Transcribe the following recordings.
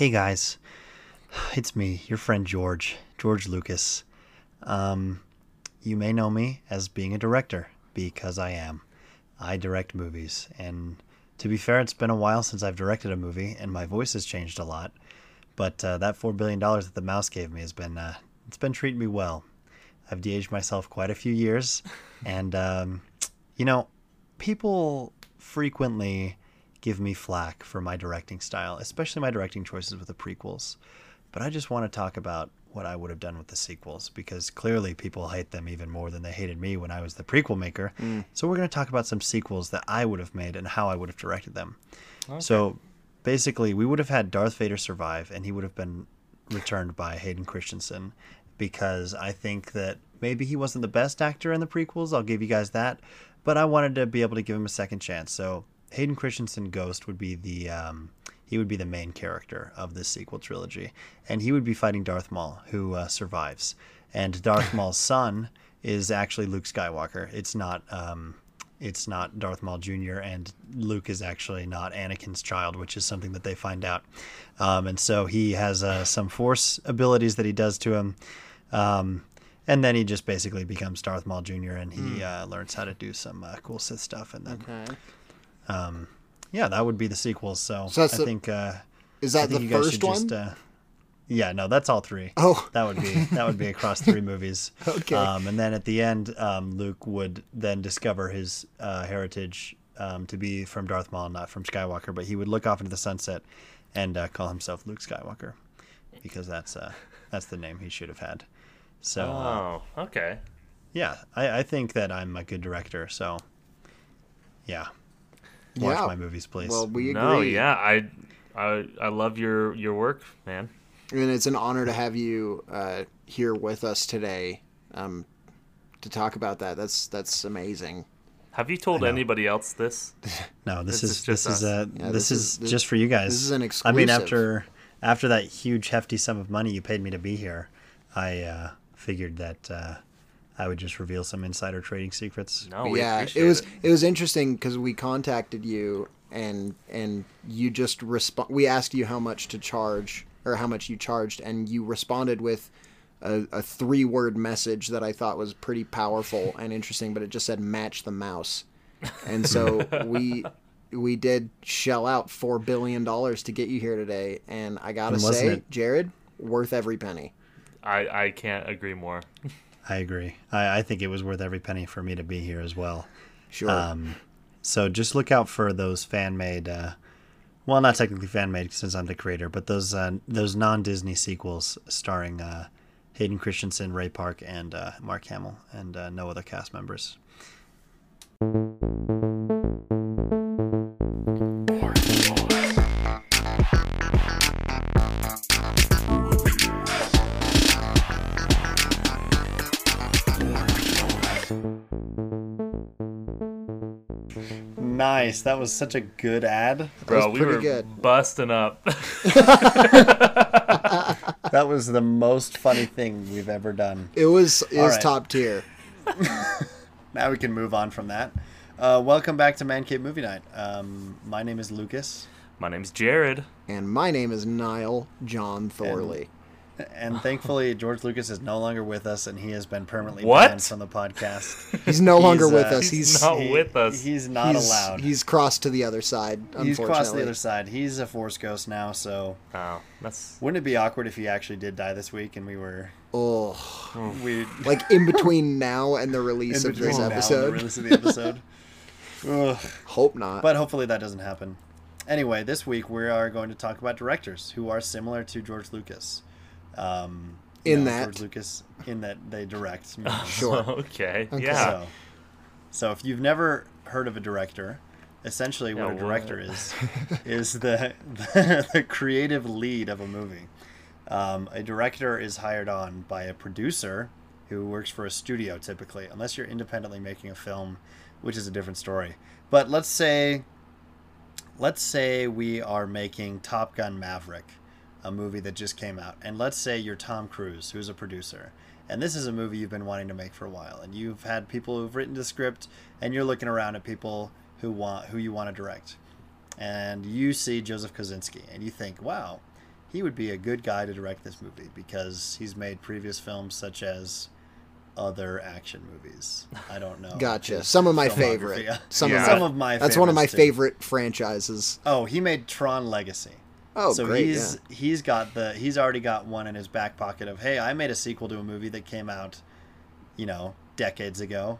Hey guys, it's me, your friend George, George Lucas. Um, you may know me as being a director because I am. I direct movies, and to be fair, it's been a while since I've directed a movie, and my voice has changed a lot. But uh, that four billion dollars that the mouse gave me has been uh, it's been treating me well. I've de-aged myself quite a few years, and um, you know, people frequently give me flack for my directing style, especially my directing choices with the prequels. But I just want to talk about what I would have done with the sequels because clearly people hate them even more than they hated me when I was the prequel maker. Mm. So we're going to talk about some sequels that I would have made and how I would have directed them. So basically, we would have had Darth Vader survive and he would have been returned by Hayden Christensen because I think that maybe he wasn't the best actor in the prequels. I'll give you guys that. But I wanted to be able to give him a second chance. So Hayden Christensen Ghost would be the um, he would be the main character of this sequel trilogy, and he would be fighting Darth Maul, who uh, survives. And Darth Maul's son is actually Luke Skywalker. It's not um, it's not Darth Maul Jr. and Luke is actually not Anakin's child, which is something that they find out. Um, and so he has uh, some Force abilities that he does to him. Um, and then he just basically becomes Darth Maul Jr. and he uh, learns how to do some uh, cool Sith stuff. And then, Okay. Um, yeah, that would be the sequels. So, So that's I the- think uh, Is that think the you guys first should one? just. Uh, yeah, no, that's all three. Oh. that would be that would be across three movies. Okay. Um, and then at the end, um, Luke would then discover his uh, heritage um, to be from Darth Maul, not from Skywalker. But he would look off into the sunset and uh, call himself Luke Skywalker because that's uh, that's the name he should have had. So uh, Oh, okay. yeah, I, I think that I'm a good director. So yeah, watch Yeah. my movies, please. Well, we agree. No, yeah, I, I, I love your your work, man. And it's an honor to have you uh, here with us today um, to talk about that. That's that's amazing. Have you told anybody else this? No, this, This is is this just is uh Yeah, this, this is, is- this- just for you guys. this is an exclusive. I mean, after after that huge hefty sum of money you paid me to be here, I uh, figured that uh, I would just reveal some insider trading secrets. No, we yeah, it was it. it was interesting because we contacted you and and you just respond. We asked you how much to charge or how much you charged, and you responded with a, a three word message that I thought was pretty powerful and interesting. But it just said "match the mouse," and so we. We did shell out four billion dollars to get you here today, and I gotta And say, it- Jared, worth every penny. I, I can't agree more. I agree. I, I think it was worth every penny for me to be here as well. Sure. Um, so just look out for those fan made. Uh, well, not technically fan made since I'm the creator, but those uh, those non Disney sequels starring uh, Hayden Christensen, Ray Park, and uh, Mark Hamill, and uh, no other cast members. Nice. That was such a good ad. Bro, was we were good. busting up. That was the most funny thing we've ever done. it was it was right. top tier. Now we can move on from that. Uh, welcome back to Man Cave Movie Night. Um, my name is Lucas, My name's Jared. And my name is Niall John Thorley. and thankfully George Lucas is no longer with us, and he has been permanently What? banned from the podcast. He's no longer He's, with uh, us. He's he's not with us. He's not he's, allowed. He's crossed to the other side. He's Unfortunately, crossed the other side. He's a Force ghost now, so Oh, that's wouldn't it be awkward if he actually did die this week and we were Oh, we like in between now and the release of this now and the episode. release of the episode. Ugh. Hope not. But hopefully that doesn't happen. Anyway, this week we are going to talk about directors who are similar to George Lucas. Um, In know, that- George Lucas, in that they direct. sure. okay. Okay. Yeah. So, so if you've never heard of a director, essentially what a director is is the, the the creative lead of a movie. Um, a director is hired on by a producer who works for a studio typically, unless you're independently making a film, which is a different story. But let's say let's say we are making Top Gun Maverick, a movie that just came out, and let's say you're Tom Cruise, who's a producer, and this is a movie you've been wanting to make for a while, and you've had people who've written the script, and you're looking around at people who want who you want to direct, and you see Joseph Kosinski, and you think, wow, he would be a good guy to direct this movie because he's made previous films such as other action movies. I don't know. Gotcha. Some of my favorite. Some Yeah. of Some my, of my That's one of my too. favorite franchises. Oh, he made Tron Legacy. Oh, so great! he's yeah. he's got the he's already got one in his back pocket of hey I made a sequel to a movie that came out, you know, decades ago,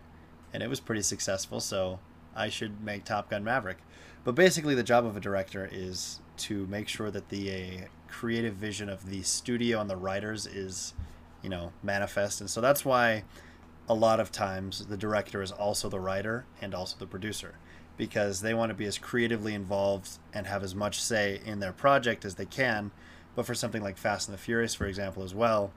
and it was pretty successful. So I should make Top Gun Maverick. But basically, the job of a director is to make sure that the uh, creative vision of the studio and the writers is, you know, manifest. And so that's why a lot of times the director is also the writer and also the producer because they want to be as creatively involved and have as much say in their project as they can. But for something like Fast and the Furious, for example, as well,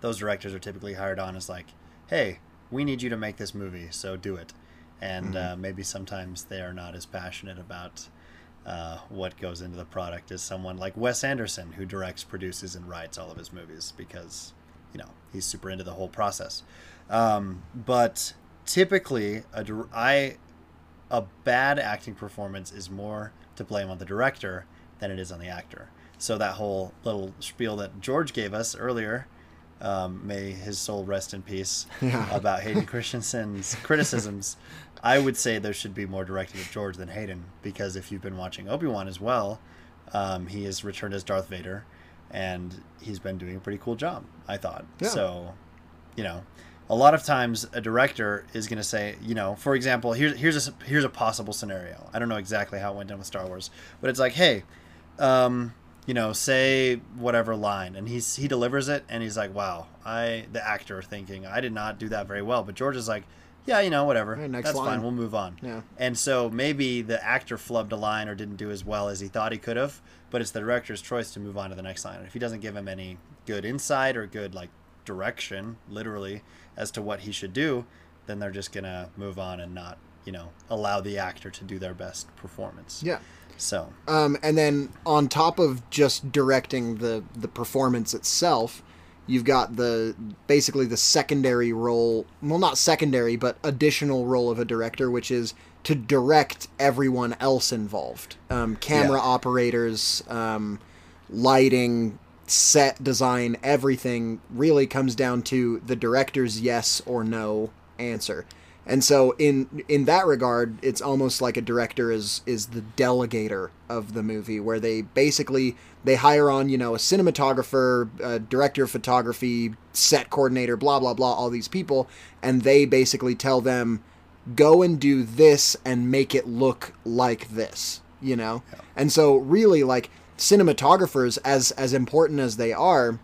those directors are typically hired on as like, hey, we need you to make this movie, so do it. And uh, maybe sometimes they are not as passionate about uh, what goes into the product as someone like Wes Anderson, who directs, produces, and writes all of his movies because, you know, he's super into the whole process. Um, but typically, a, I a bad acting performance is more to blame on the director than it is on the actor. So that whole little spiel that George gave us earlier, um, may his soul rest in peace, Yeah. about Hayden Christensen's criticisms, I would say there should be more directed at George than Hayden because if you've been watching Obi Wan as well, um, he has returned as Darth Vader, and he's been doing a pretty cool job. I thought Yeah. so. You know, a lot of times a director is going to say, you know, for example, here's here's a here's a possible scenario. I don't know exactly how it went down with Star Wars, but it's like, hey, um, you know, say whatever line, and he's he delivers it, and he's like, wow, I the actor thinking I did not do that very well, but George is like, yeah, you know, whatever, that's line. fine, we'll move on. Yeah. And so maybe the actor flubbed a line or didn't do as well as he thought he could have, but it's the director's choice to move on to the next line. And if he doesn't give him any good insight or good like direction, literally, as to what he should do, then they're just gonna move on and not, you know, allow the actor to do their best performance. Yeah. So Um, and then on top of just directing the the performance itself, you've got the basically the secondary role. Well, not secondary, but additional role of a director, which is to direct everyone else involved. Um, camera Yeah. operators, um, lighting, set design, everything really comes down to the director's yes or no answer. And so in in that regard, it's almost like a director is is the delegator of the movie where they basically they hire on, you know, a cinematographer, a director of photography, set coordinator, blah blah blah, all these people, and they basically tell them go and do this and make it look like this, you know? And so really like cinematographers as as important as they are,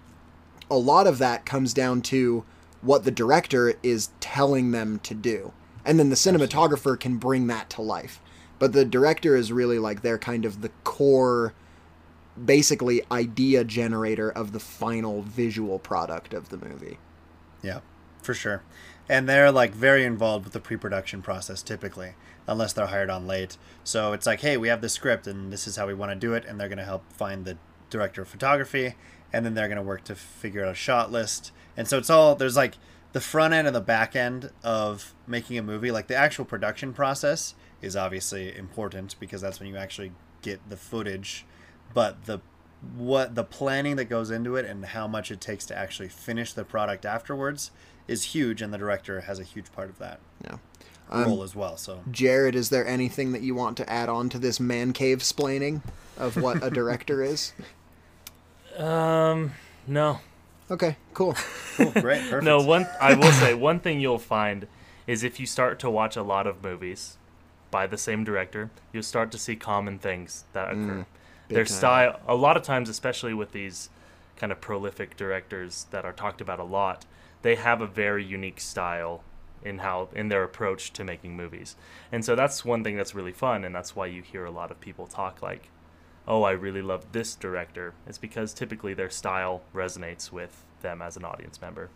a lot of that comes down to what the director is telling them to do. And then the cinematographer can bring that to life. But the director is really like they're kind of the core basically idea generator of the final visual product of the movie. Yeah, for sure. And they're like very involved with the pre-production process typically, unless they're hired on late. So it's like, hey, we have this script and this is how we want to do it, and they're going to help find the director of photography, and then they're going to work to figure out a shot list. And so it's all there's like the front end and the back end of making a movie. Like the actual production process is obviously important because that's when you actually get the footage, but the what the planning that goes into it and how much it takes to actually finish the product afterwards is huge and the director has a huge part of that Yeah. Role as well so Jared, is there anything that you want to add on to this man cave splaining of what a director is? Um, no, Okay, cool. cool great perfect no. One, I will say one thing you'll find is if you start to watch a lot of movies by the same director, you'll start to see common things that occur. Their time. style, a lot of times, especially with these kind of prolific directors that are talked about a lot, they have a very unique style in how in their approach to making movies. And so that's one thing that's really fun and that's why you hear a lot of people talk like, "Oh, I really love this director." It's because typically their style resonates with them as an audience member.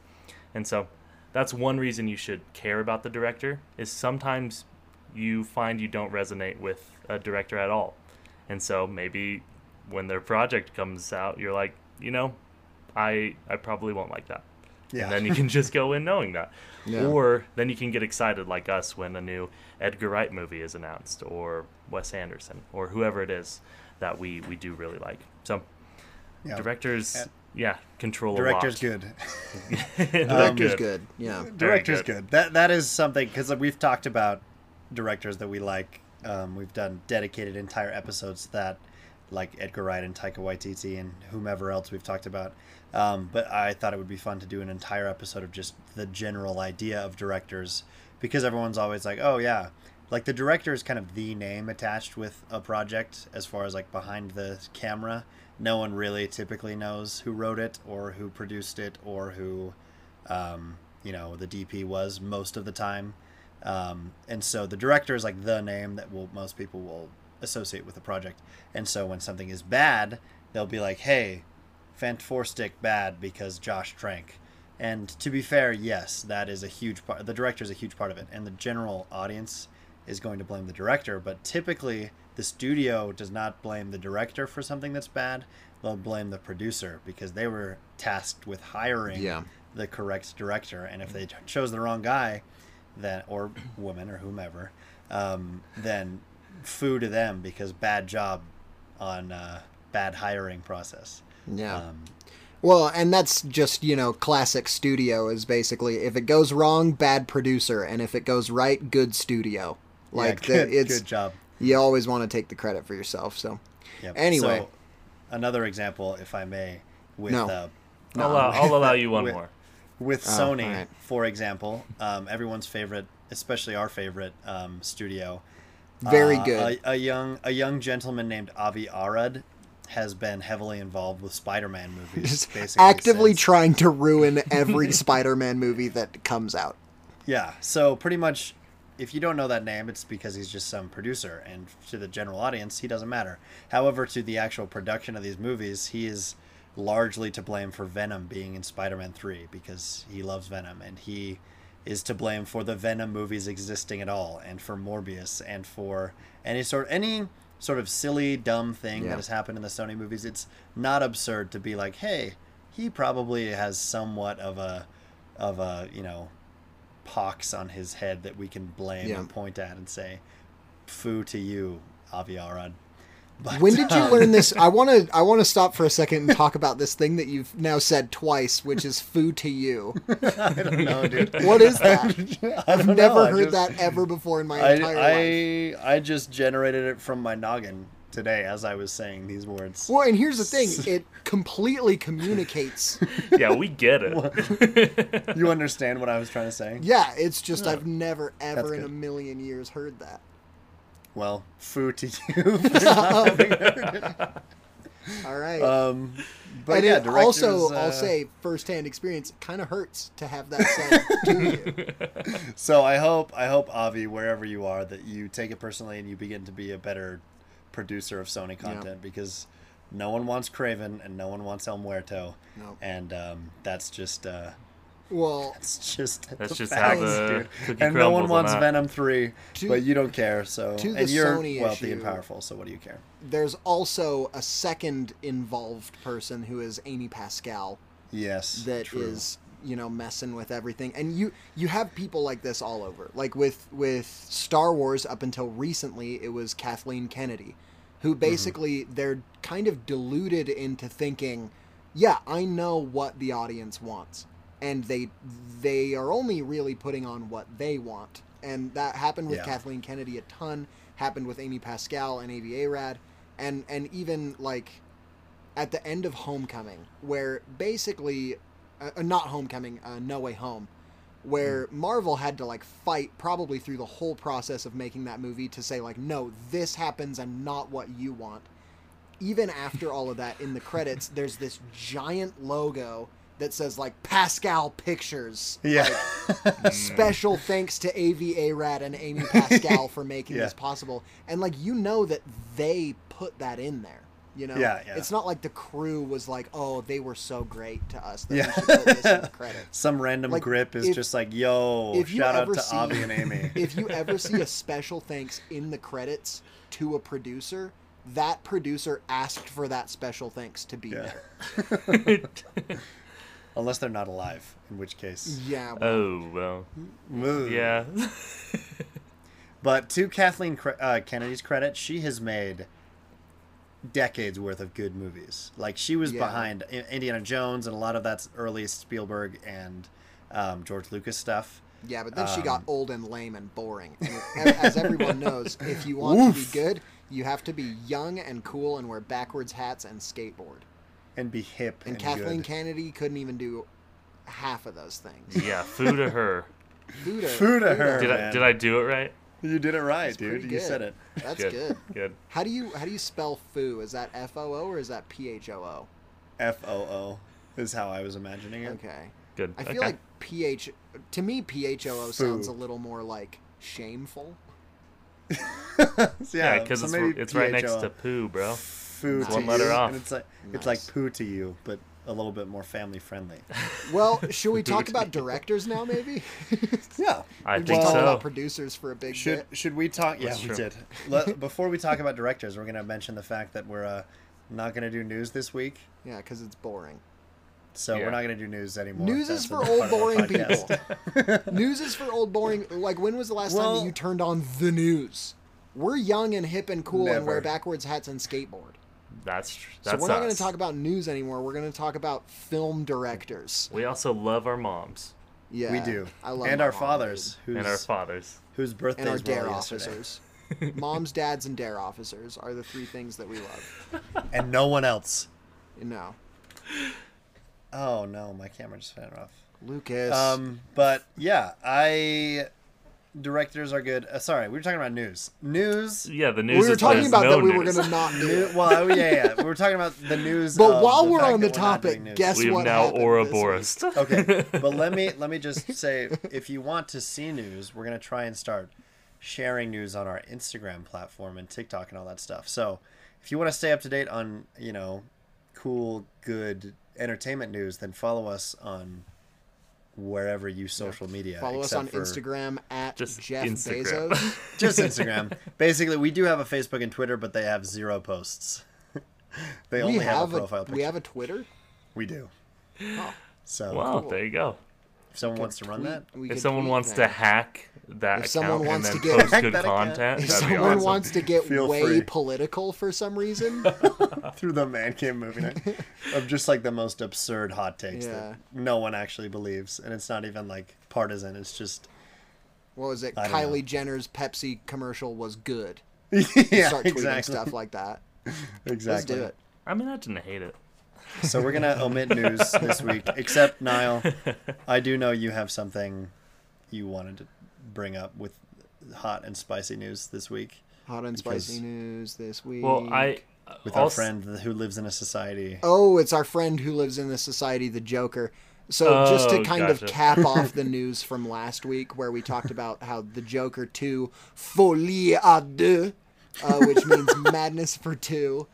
And so that's one reason you should care about the director is sometimes you find you don't resonate with a director at all. And so maybe when their project comes out, you're like, you know, I I probably won't like that. Yeah. And then you can just go in knowing that. Yeah. Or then you can get excited like us when a new Edgar Wright movie is announced or Wes Anderson or whoever it is that we, we do really like. So Yeah. Directors, And- yeah, control Director's a lot. good. Director's Director's good. Yeah. Director's good. good. That that is something because we've talked about directors that we like. Um, we've done dedicated entire episodes to that, like Edgar Wright and Taika Waititi and whomever else we've talked about. Um, but I thought it would be fun to do an entire episode of just the general idea of directors because everyone's always like, oh yeah, like the director is kind of the name attached with a project as far as like behind the camera. No one really typically knows who wrote it or who produced it or who um, you know the DP was most of the time, um, and so the director is like the name that will most people will associate with the project. And so when something is bad, they'll be like, "Hey, Fant Four Stick bad because Josh Trank." And to be fair, yes, that is a huge part. The director is a huge part of it, and the general audience is going to blame the director. But typically, the studio does not blame the director for something that's bad. They'll blame the producer because they were tasked with hiring Yeah. the correct director, and if they chose the wrong guy, then or woman or whomever, um, then foo to them because bad job on uh, bad hiring process. Yeah. Um, Well, and that's just, you know, classic studio is basically if it goes wrong, bad producer, and if it goes right, good studio. Like yeah, the, good, it's good job. you always want to take the credit for yourself. So Yep. Anyway. So, another example, if I may, with No. uh, I'll, allow, I'll allow you one With- more. with Oh, Sony, for example, um, everyone's favorite, especially our favorite um, studio. very uh, good. A, a young a young gentleman named Avi Arad has been heavily involved with Spider-Man movies. Actively since- trying to ruin every Spider-Man movie that comes out. Yeah. So pretty much, if you don't know that name, it's because he's just some producer, and to the general audience, he doesn't matter. However, to the actual production of these movies, he is largely to blame for Venom being in Spider-Man Three because he loves Venom, and he is to blame for the Venom movies existing at all, and for Morbius, and for any sort any sort of silly, dumb thing Yeah. that has happened in the Sony movies. It's not absurd to be like, hey, he probably has somewhat of a of a you know pox on his head that we can blame Yeah. and point at and say, "Foo to you, Avi Arad." But, When did you um, learn this? I want to I want to stop for a second and talk about this thing that you've now said twice, which is "foo to you." I don't know, dude. What is that? I I've never know, heard just- that ever before in my I, entire life. I I just generated it from my noggin today as I was saying these words. Well, and here's the thing: it completely communicates. Yeah, we get it. You understand what I was trying to say? Yeah, it's just I've never ever in good. a million years heard that. Well, foo to you. for not having heard it. All right. um, but and yeah, also, directors, I'll uh, say, firsthand experience kind of hurts to have that said to you. So I hope I hope Avi, wherever you are, that you take it personally and you begin to be a better producer of Sony content because no one wants Kraven and no one wants El Muerto, No. and um, that's just uh, Well, it's just That's the just facts, how the dude. and no one crumbles on wants. Venom three, To- but you don't care. So to and the you're Sony wealthy and powerful, so what do you care? there's also a second involved person who is Amy Pascal Yes, that is true. you know messing with everything and you you have people like this all over like with with star wars up until recently it was kathleen kennedy Mm-hmm. who basically they're kind of deluded into thinking yeah i know what the audience wants and they they are only really putting on what they want and that happened with Yeah. kathleen kennedy a ton happened with amy pascal and Avi Arad and and even like at the end of Homecoming, where basically, uh, uh, not Homecoming, uh, No Way Home, where Marvel had to like fight probably through the whole process of making that movie to say like, no, this happens and not what you want. Even after all of that, in the credits, there's this giant logo that says like Pascal Pictures. Yeah. Like, mm. special thanks to Avi Arad and Amy Pascal for making Yeah. this possible. And like you know that they put that in there. You know, Yeah, yeah. it's not like the crew was like, "Oh, they were so great to us that Yeah. we should put this in the credits." Some random Like, grip is if- just like, yo, if you shout out ever to see- Avi and Amy. if you ever see a special thanks in the credits to a producer, that producer asked for that special thanks to be Yeah. there. Unless they're not alive, in which case. Yeah. well, oh well, Moo. yeah. But to Kathleen uh, Kennedy's credit, she has made decades worth of good movies. Like she was Yeah. behind Indiana Jones and a lot of that's early Spielberg and um, George Lucas stuff. Yeah, but then she got Um, old and lame and boring. And as everyone knows, if you want to be good, you have to be young and cool and wear backwards hats and skateboard. And be hip And and, Kathleen good. Kennedy couldn't even do half of those things. Yeah, foo to her. Food to, Food to her. Did I did I do it right? You did it right, That's dude. You said it. That's Good. good. Good. How do you how do you spell foo? Is that F O O or is that P H O O? F O O is how I was imagining it. Okay. Good. I feel okay. like P H to me P H O O sounds a little more like shameful. Yeah, because so it's, it's right next to poo, bro. Foo Nice. to One letter you, off. And it's like it's like poo to you, but a little bit more family friendly. Well, should we talk about directors now maybe? yeah. I we think just talked so. about producers for a big Should bit. should we talk? Yeah, That's we true. did. Let, before we talk about directors, we're gonna mention the fact that we're uh, not gonna do news this week. Yeah, because it's boring. So Yeah. we're not gonna do news anymore. News is for old boring people. news is for old boring. Like when was the last time that you turned on the news? We're young and hip and cool and wear backwards hats and skateboard. That's tr- So we're not going to talk about news anymore. We're going to talk about film directors. We also love our moms Yeah, we do, I love and our mom, fathers, whose and our fathers. whose dude. birthdays and our dare officers. Moms, dads, and dare officers are the three things that we love. and no one else. No, Oh no, my camera just went off. Lucas. Um, but yeah, I directors are good. Uh, sorry, we were talking about news. News. Yeah, the news. we were is talking about no that we were going to not do New, well, yeah, yeah, we were talking about the news. But while we're on the we're topic, news. guess We've what now happened Ouroboros. this okay, but let me let me just say, if you want to see news, we're gonna try and start sharing news on our Instagram platform and TikTok and all that stuff. So, if you want to stay up to date on you know cool, good entertainment news, then follow us on wherever you social media. Follow us on for- Instagram at Just Jeff Instagram. Bezos. Just Instagram. Basically, we do have a Facebook and Twitter, but they have zero posts. they we only have, have a a, profile picture. we have a Twitter. We do. Oh, So Wow, Cool. there you go. if someone wants to run tweet- that, If someone wants that. to hack that If someone account wants and to then get- post good that content, If that'd be someone awesome. wants to get Feel way free. political for some reason, through the man cave movie night of just like the most absurd hot takes Yeah. that no one actually believes, and it's not even like partisan. It's just what was it? I Kylie. Jenner's Pepsi commercial was good. yeah, Start tweeting exactly, stuff like that. exactly. Let's do it. I mean, I didn't hate it. So we're gonna omit news this week, except Niall. I do know you have something you wanted to bring up with hot and spicy news this week Hot and Because- spicy news this week. Well, I with our friend who lives in a society. Oh, it's our friend who lives in the society, the Joker. So just to Oh, kind of cap off the news from last week, where we talked about how the Joker Two, Folie à deux, uh, which means madness for two.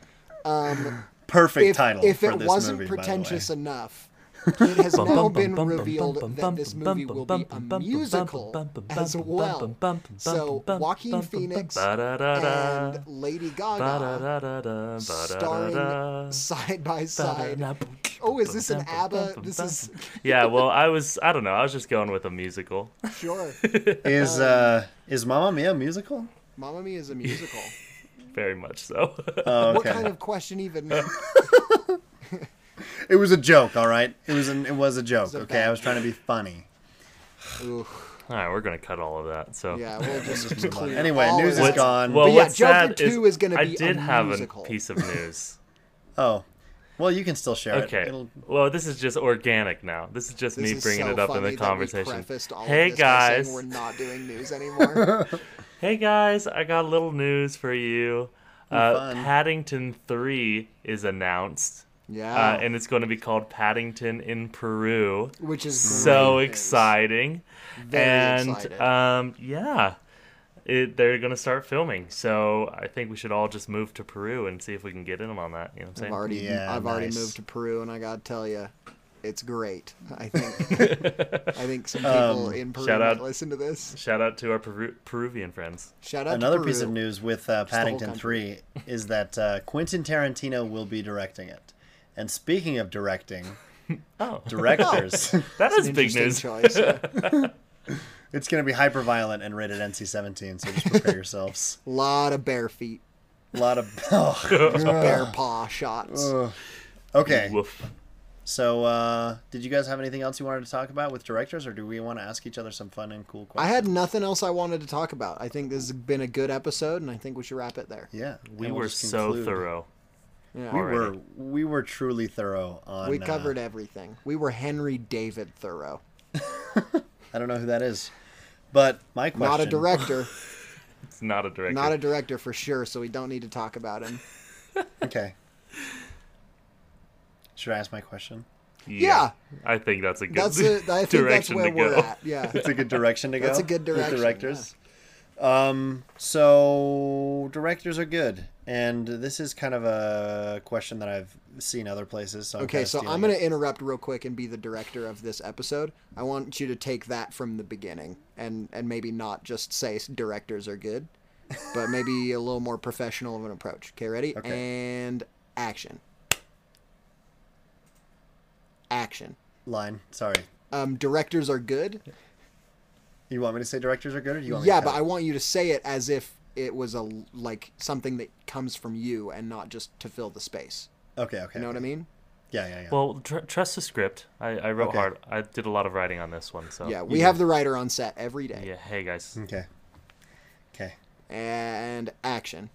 Um, Perfect if, title. if for it this wasn't movie, by the pretentious way. enough, it has now been bum, bum, revealed that this movie will be a bum, bum, musical bum, bum, as bum, bum, well. bum, bum, So Joaquin bum, bum, Phoenix and Lady Gaga starring side by side. Oh, is this an Bum, bum, ABBA? This is. Yeah, well, I was I don't know. I was just going with a musical. sure. Is uh is Mamma Mia a musical? Mamma Mia is a musical. Very much so. Oh, What kind of question even? It was a joke, all right. It was an it was a joke. a okay, I was trying to be funny. Ooh, All right, we're gonna cut all of that. So yeah, we'll just move on. clear Anyway, all news is that. gone. Well, But yeah, what's Joker 2 is gonna I be a did have musical. a piece of news. Oh, well, you can still share it. Okay. It'll- Well, this is just organic now. This is just This me is bringing so it up in funny the that we conversation. prefaced of Hey this by guys, we're not doing news anymore. hey guys, I got a little news for you. Uh, Paddington Three is announced, yeah, uh, and it's going to be called Paddington in Peru. which is so great exciting. Very and um yeah. It, they're gonna start filming. So i think we should all just move to peru and see if we can get in on that. You know what i'm I've saying? already, Yeah, I've already moved to Peru, and I gotta tell you, it's great. I think, I think some people Um, in Peru shout might out- listen to this. shout out to our Peru- peruvian friends. Shout out Another to piece of news with uh, Paddington 3 is that uh, Quentin Tarantino will be directing it. And speaking of directing, oh directors, that is An big news Choice. yeah. it's going to be hyper violent and rated NC 17, so just prepare yourselves. A lot of bare feet. A lot of. Oh, Bear paw shots. okay. Woof. So, uh, did you guys have anything else you wanted to talk about with directors, or do we want to ask each other some fun and cool questions? I had nothing else I wanted to talk about. I think this has been a good episode, and I think we should wrap it there. Yeah, We we'll were so conclude. thorough. Yeah. We already. were we were truly thorough on. We uh, covered everything. We were Henry David Thoreau. I don't know who that is, but my question. Not a director. It's not a director. Not a director for sure, so we don't need to talk about him. Okay. Should I ask my question? Yeah. I think that's a good That's it. I think that's where to we're go. at. Yeah. It's a good direction to go. That's a good with direction, Directors. Um. So directors are good, and this is kind of a question that I've seen other places. So I'm Okay, so I'm going to interrupt real quick and be the director of this episode. I want you to take that from the beginning and and maybe not just say directors are good, but maybe a little more professional of an approach. Okay, ready? Okay. And action. Action. line. Sorry. Um, directors are good. You want me to say directors are good, or do you want me Yeah, but cut I want you to say it as if it was a like something that comes from you and not just to fill the space. Okay. Okay. You know what I mean? Yeah. Yeah. Yeah. Well, tr- trust the script. I, I wrote Okay. hard. I did a lot of writing on this one. So Yeah, we have the writer on set every day. Yeah. Hey guys. okay. Okay. And action.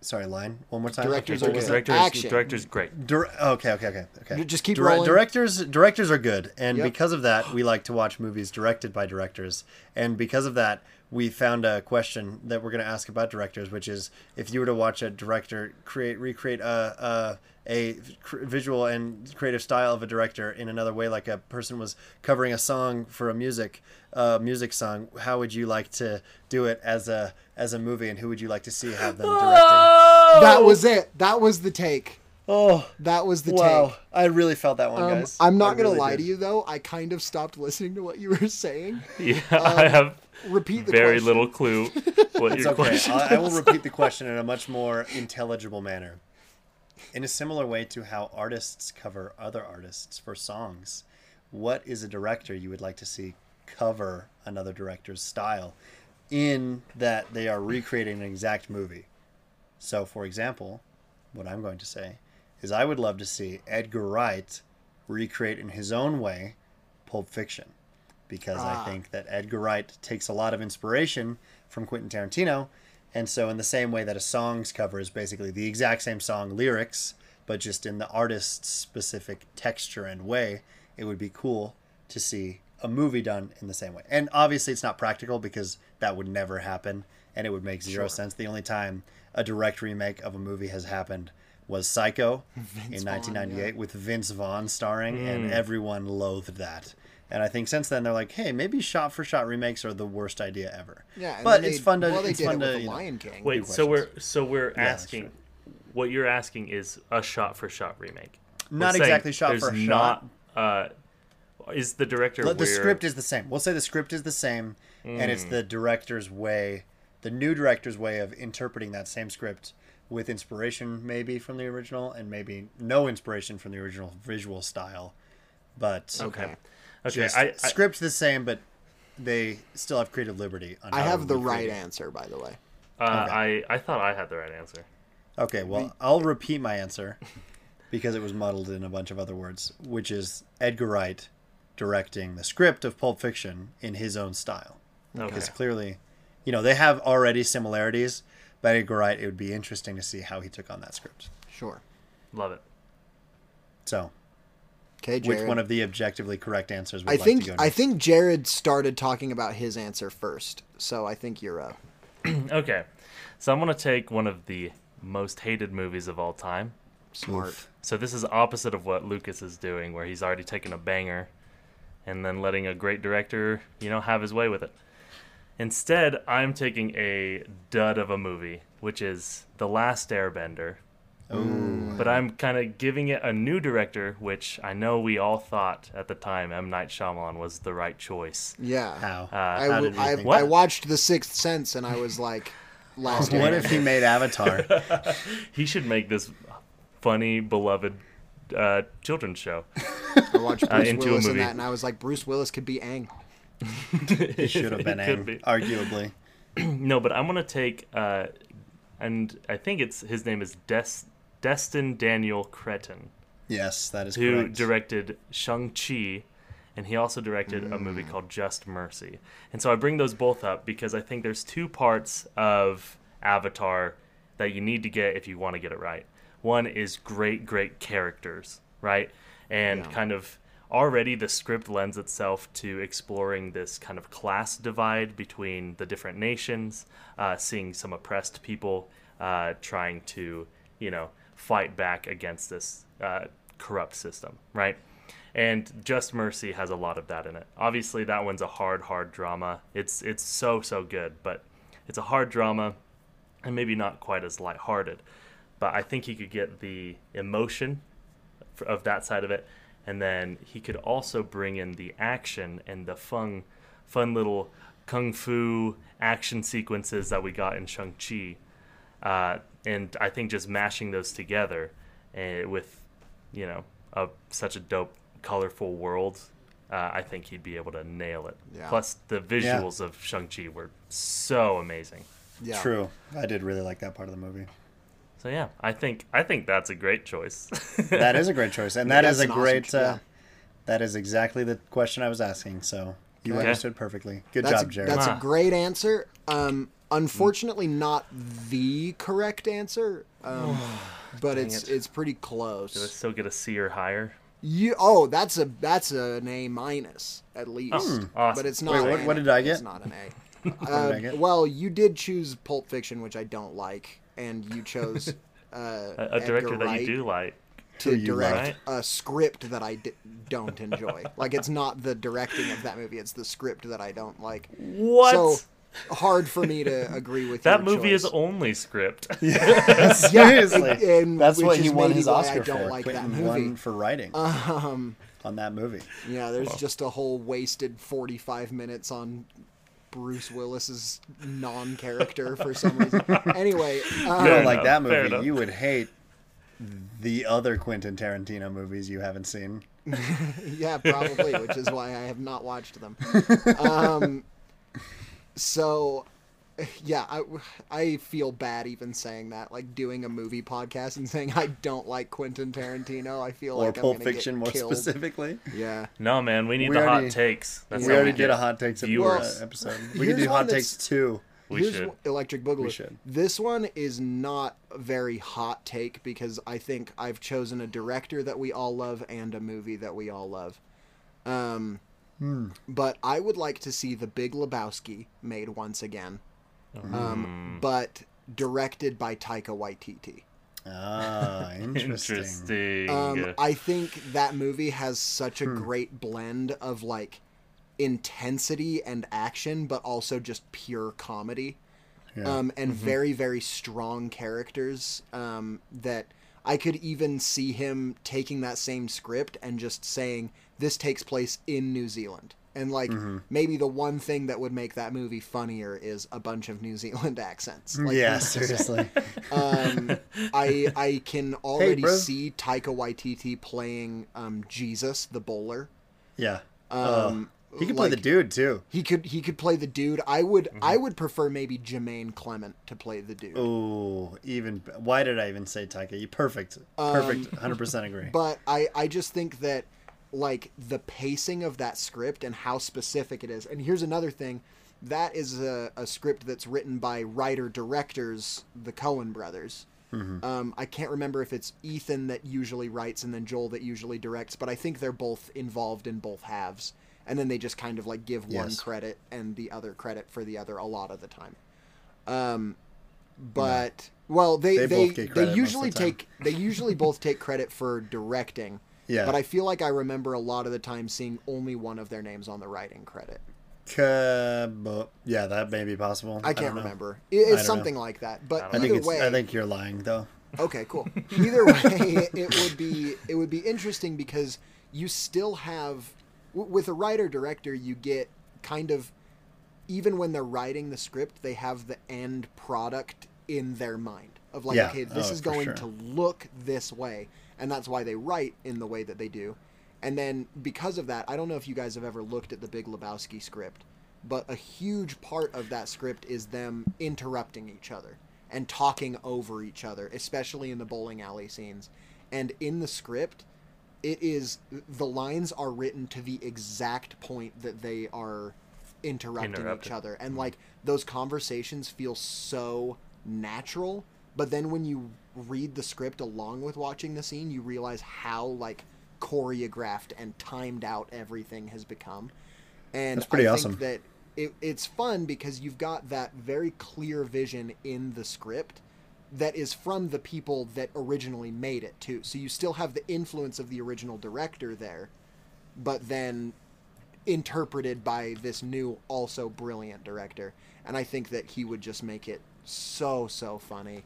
Sorry. Line. One more time. Directors Okay, are good. Directors. Action. Directors great. Dir- okay, okay, okay, okay. Just keep Dire- rolling. Directors, directors are good, and Yep. because of that, we like to watch movies directed by directors. And because of that, we found a question that we're going to ask about directors, which is if you were to watch a director create, recreate a a, a visual and creative style of a director in another way, like a person was covering a song for a music, uh, music song, how would you like to do it as a as a movie, and who would you like to see have them directing? That was it. That was the take. Oh, That was the wow! take. I really felt that one, Um, guys. I'm not I gonna really lie did. to you though. I kind of stopped listening to what you were saying. Yeah. I have Repeat the very question. little clue what It's your okay. question. I, I will repeat the question in a much more intelligible manner. In a similar way to how artists cover other artists for songs, what is a director you would like to see cover another director's style in that they are recreating an exact movie? So, for example, what I'm going to say is I would love to see Edgar Wright recreate in his own way Pulp Fiction because Ah. I think that Edgar Wright takes a lot of inspiration from Quentin Tarantino. And so, in the same way that a song's cover is basically the exact same song lyrics, but just in the artist's specific texture and way, it would be cool to see a movie done in the same way. And obviously, it's not practical because that would never happen and it would make zero sense. The only time a direct remake of a movie has happened was Psycho in Vaughn, 1998 with Vince Vaughn starring, and everyone loathed that. And I think since then they're like, hey, maybe shot for shot remakes are the worst idea ever. Yeah, but it's fun to. Well, they it's did fun it to, with the you know- Lion King. Wait, so we're so we're that's asking. true. What you're asking is a shot for shot remake. We're Not exactly shot there's for not, shot. Uh, is the director The, the script is the same. We'll say the script is the same, and it's Hmm. the director's way, the new director's way of interpreting that same script with inspiration maybe from the original, and maybe no inspiration from the original visual style, but Okay. Okay, just I, I, script the same, but they still have creative liberty. On I have the right it. answer, by the way. uh, I I thought I had the right answer. Okay, well, I'll repeat my answer because it was muddled in a bunch of other words, which is Edgar Wright directing the script of Pulp Fiction in his own style. Okay. Because clearly, you know, they have already similarities, but Edgar Wright, it would be interesting to see how he took on that script. Sure. Love it. So, Okay, Jared. which one of the objectively correct answers would I like think to go I think Jared started talking about his answer first, so I think you're up. Okay, so I'm gonna take one of the most hated movies of all time. Smart. So this is opposite of what Lucas is doing, where he's already taken a banger, and then letting a great director, you know, have his way with it. Instead, I'm taking a dud of a movie, which is The Last Airbender. But I'm kind of giving it a new director, which I know we all thought at the time M. Night Shyamalan was the right choice. Yeah. How? Uh, I, how w- did we I, think I watched The Sixth Sense and I was like, last What if he made Avatar? He should make this funny, beloved uh, children's show. I watched Bruce into a Willis in that and I was like, Bruce Willis could be Aang. He should have been It Aang, be. arguably. no, but I'm gonna take, uh, and I think it's his name is Des- Destin Daniel Cretton, Yes, that is who correct. directed Shang Chi, and he also directed a movie called Just Mercy. And so I bring those both up because I think there's two parts of Avatar that you need to get if you want to get it right. One is great, great characters, right? And Yeah. kind of already the script lends itself to exploring this kind of class divide between the different nations, uh, seeing some oppressed people uh, trying to, you know, fight back against this uh, corrupt system, right? And Just Mercy has a lot of that in it. Obviously, that one's a hard, hard drama. It's it's so so good, but it's a hard drama, and maybe not quite as lighthearted. But I think he could get the emotion of that side of it, and then he could also bring in the action and the fun, fun little kung fu action sequences that we got in Shang Chi. Uh, and I think just mashing those together uh, with, you know, a, such a dope, colorful world, uh, I think he'd be able to nail it. Yeah. Plus, the visuals of Shang Chi were so amazing. Yeah. True. I did really like that part of the movie. So yeah, I think I think that's a great choice. That is a great choice, and that That's is a an awesome great. ch- uh, yeah. That is exactly the question I was asking. So you Okay. understood perfectly. Good That's job, a, Jared. That's Ah. a great answer. Um, unfortunately, not the correct answer. Um, but Dang it's it. it's pretty close. Did I still get a C or higher? You oh, that's a that's an A minus at least. awesome. But it's not. Wait, what- an what did I get? It's not an A. Uh, well, you did choose Pulp Fiction, which I don't like, and you chose uh, A, a Edgar director that you do like. to direct like. a script that I d- don't enjoy. like it's not the directing of that movie; it's the script that I don't like. What? So hard for me to agree with that your movie is only script. Seriously, and- and that's what he is won his why I Oscar don't for. like that movie. won for writing Um, on that movie. yeah, there's just a whole wasted 45 minutes on Bruce Willis's non-character for some reason. Anyway, You um, Fair don't like that movie. You would hate the other Quentin Tarantino movies you haven't seen. yeah, probably, which is why I have not watched them. Um, so, yeah, I, I feel bad even saying that, like doing a movie podcast and saying I don't like Quentin Tarantino. I feel Or like Pulp I'm gonna Fiction, get more killed. specifically. Yeah. no, man, we need We the already- hot takes. That's we already get did a hot takes viewers. episode. We Here's could do hot takes too. We Here's should. one- Electric Boogaloo. We should. This one is not a very hot take because I think I've chosen a director that we all love and a movie that we all love. Um, Hmm. But I would like to see The Big Lebowski made once again, Hmm. um, but directed by Taika Waititi. Ah, interesting. Interesting. Um, I think that movie has such Hmm. a great blend of like intensity and action, but also just pure comedy. Yeah. Um, and very, very strong characters um, that I could even see him taking that same script and just saying, this takes place in New Zealand. And like Mm-hmm. maybe the one thing that would make that movie funnier is a bunch of New Zealand accents. Like, yeah, who's to say? seriously. um, I I can already bro. see Taika Waititi playing um, Jesus the bowler. Yeah. Um, Oh, he could play the dude too. He could he could play the dude. I would I would prefer maybe Jermaine Clement to play the dude. Oh, even why did I even say Taika? You perfect, perfect, hundred percent agree. But I I just think that like the pacing of that script and how specific it is. And here's another thing. That is a, a script that's written by writer directors, the Coen brothers. Um, I can't remember if it's Ethan that usually writes and then Joel that usually directs, but I think they're both involved in both halves. And then they just kind of like give one credit and the other credit for the other a lot of the time. Um, but well, they They they they, credit most of usually the take they usually both take credit for directing. Yeah. But I feel like I remember a lot of the time seeing only one of their names on the writing credit. But- yeah, that may be possible. I can't know. remember. It, it's don't know. something like that. But I I think either way, I think you're lying though. okay, cool. Either way, it would be it would be interesting because you still have w- with a writer director you get kind of even when they're writing the script they have the end product in their mind of like Yeah. okay oh, this Oh, is going sure. to look this way and that's why they write in the way that they do and then because of that i don't know if you guys have ever looked at the big lebowski script but a huge part of that script is them interrupting each other and talking over each other, especially in the bowling alley scenes. And in the script, it is the lines are written to the exact point that they are interrupting each other. And mm-hmm. like those conversations feel so natural, but then when you read the script along with watching the scene, you realize how like choreographed and timed out everything has become. And That's pretty I awesome. think that it, it's fun because you've got that very clear vision in the script that is from the people that originally made it too. So you still have the influence of the original director there, but then interpreted by this new also brilliant director. And I think that he would just make it so so funny.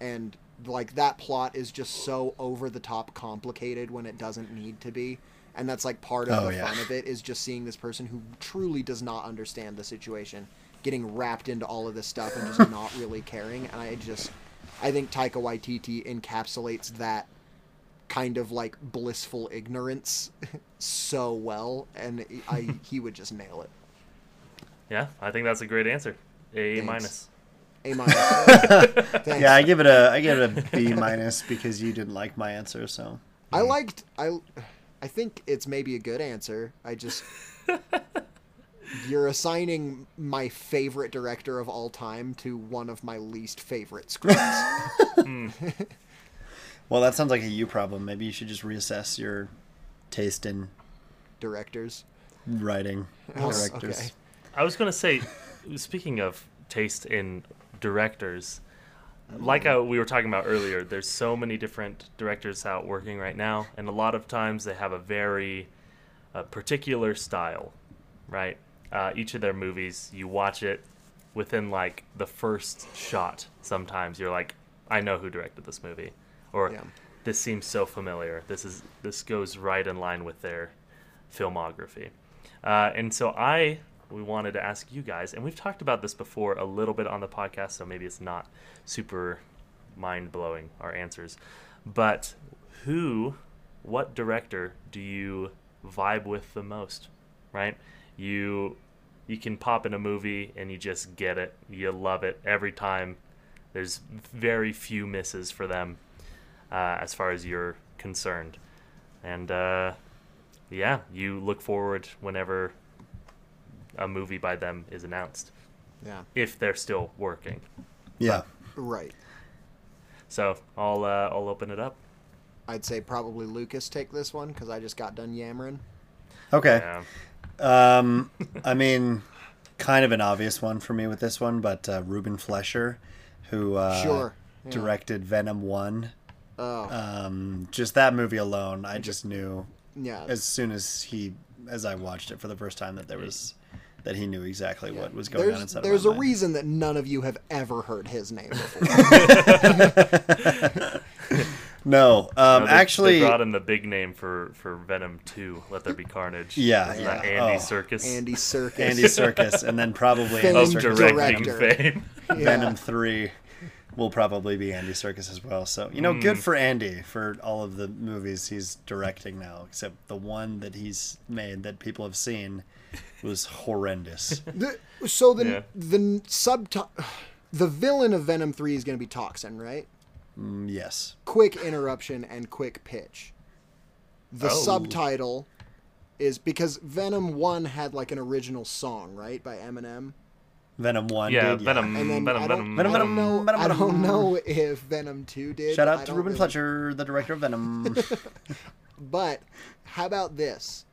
And like that plot is just so over the top complicated when it doesn't need to be. And that's like part of Oh, the yeah. fun of it is just seeing this person who truly does not understand the situation getting wrapped into all of this stuff and just not really caring. And I just I think Taika Waititi encapsulates that kind of like blissful ignorance so well, and I he would just nail it. Yeah, I think that's a great answer. A Thanks. minus. A minus. Yeah, I give it a I give it a B minus because you didn't like my answer. So I liked I I think it's maybe a good answer. I just you're assigning my favorite director of all time to one of my least favorite scripts. Hmm. well, that sounds like a you problem. Maybe you should just reassess your taste in directors. writing Oh, directors. okay. I was gonna say, speaking of taste in directors, like I, we were talking about earlier, there's so many different directors out working right now, and a lot of times they have a very uh, particular style, right? Uh, each of their movies, you watch it within like the first shot. Sometimes you're like, I know who directed this movie, or Yeah. this seems so familiar. This is this goes right in line with their filmography. Uh, and so I we wanted to ask you guys, and we've talked about this before a little bit on the podcast, so maybe it's not super mind blowing our answers, but who, what director do you vibe with the most? Right? You you can pop in a movie and you just get it. You love it every time. There's very few misses for them uh, as far as you're concerned. And uh, yeah, you look forward whenever a movie by them is announced, Yeah. if they're still working. Yeah. Right. So I'll uh, I'll open it up. I'd say probably Lucas take this one because I just got done yammering. Okay. Yeah. Um, I mean, kind of an obvious one for me with this one, but uh, Ruben Fleischer, who uh, Sure. Yeah. directed Venom One. Oh, Um, just that movie alone, I just knew yeah. as soon as he, as I watched it for the first time, that there was, that he knew exactly what was going there's on inside there's of a mind. reason that none of you have ever heard his name before. No, um, No, they, actually, they brought in the big name for for Venom Two. Let there be carnage. Yeah, Isn't that yeah. Andy Oh. Serkis. Andy Serkis. Andy Serkis, and then probably Film Andy of Serkis directing director. fame. Yeah. Venom Three will probably be Andy Serkis as well. So you know, good Mm. for Andy for all of the movies he's directing now, except the one that he's made that people have seen was horrendous. The, so the Yeah. the sub the villain of Venom Three is going to be Toxin, right? Mm, yes. Quick interruption and quick pitch. The Oh. subtitle is because Venom One had like an original song, right, by Eminem. Venom One. Yeah, did, Venom. And then Venom, I don't, Venom, I don't Venom, know. Venom, I don't know if Venom Two did. Shout out to don't Ruben really- Fletcher, the director of Venom. But how about this?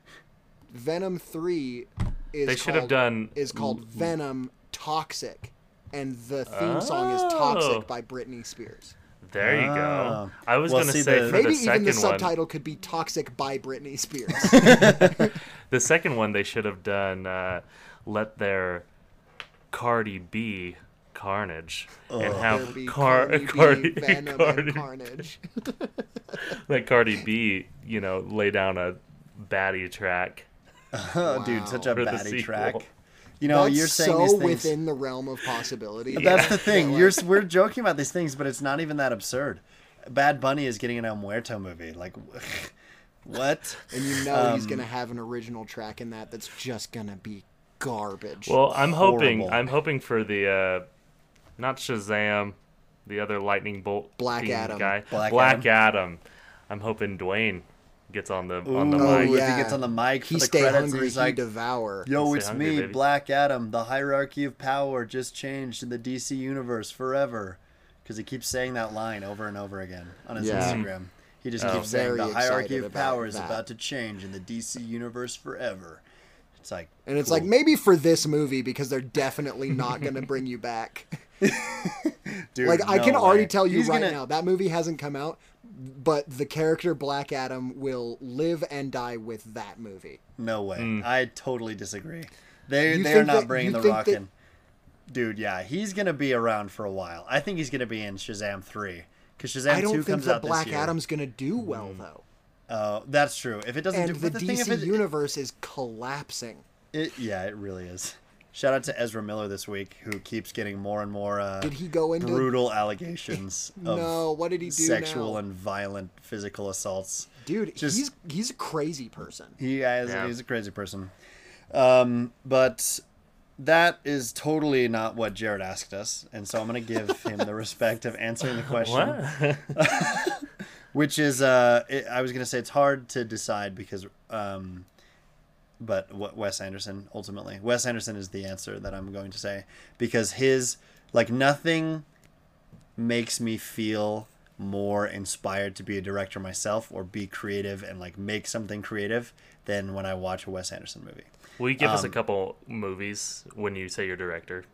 Venom Three is They should have called- done. is called Venom Toxic, and the theme song is Oh. Toxic by Britney Spears. There you go. Ah. I was Well, gonna see, say the- for Maybe the even second the one. subtitle could be Toxic by Britney Spears. The second one they should have done. Uh, let their Cardi B Carnage and have Car- Cardi B, Cardi, Venom, Cardi, Carnage. let Cardi B, you know, lay down a baddie track. Oh, dude, such a For baddie track. You know, That's you're saying so these things. within the realm of possibility. That's the thing. That, You're we're joking about these things, but it's not even that absurd. Bad Bunny is getting an El Muerto movie. Like, what? and you know he's um, gonna have an original track in that that's just gonna be garbage. Well, I'm hoping I'm hoping for the uh, not Shazam, the other lightning bolt Black Adam. guy, Black Black, Adam. I'm hoping Dwayne gets on the on the Ooh, Oh, mic. if yeah. he gets on the mic for he the stay credits, hungry, he's he like, devour. Yo, it's hungry, me, baby. Black Adam. The hierarchy of power just changed in the DC universe forever. Because he keeps saying that line over and over again on his Yeah. Instagram. He just Oh. keeps saying the hierarchy of power is that. about to change in the DC universe forever. It's like, And it's cool. like maybe for this movie because they're definitely not going to bring you back. Dude, like I no can already tell you He's right gonna- now that movie hasn't come out, but the character Black Adam will live and die with that movie. No way. Mm. I totally disagree. They You they are not that- bringing the think Rock that- in. Dude, yeah, he's gonna be around for a while. I think he's gonna be in Shazam three because Shazam I don't two think comes that out Black this year. Adam's going to do well Mm. though. Uh, that's true. If it doesn't, And do, the but the thing DC if it, universe is collapsing. it, yeah, it really is. Shout out to Ezra Miller this week, who keeps getting more and more uh, Did he go into brutal allegations of No, what did he do sexual now? and violent physical assaults. Dude, just- he's he's a crazy person. He is Yeah. he's a crazy person. Um, but that is totally not what Jared asked us, and so I'm gonna give him the respect of answering the question. Which is, uh, it, I was gonna say it's hard to decide because, um, but what Wes Anderson ultimately, Wes Anderson is the answer that I'm going to say because his like nothing makes me feel more inspired to be a director myself or be creative and like make something creative than when I watch a Wes Anderson movie. Will you give us a Um, couple movies when you say you're director?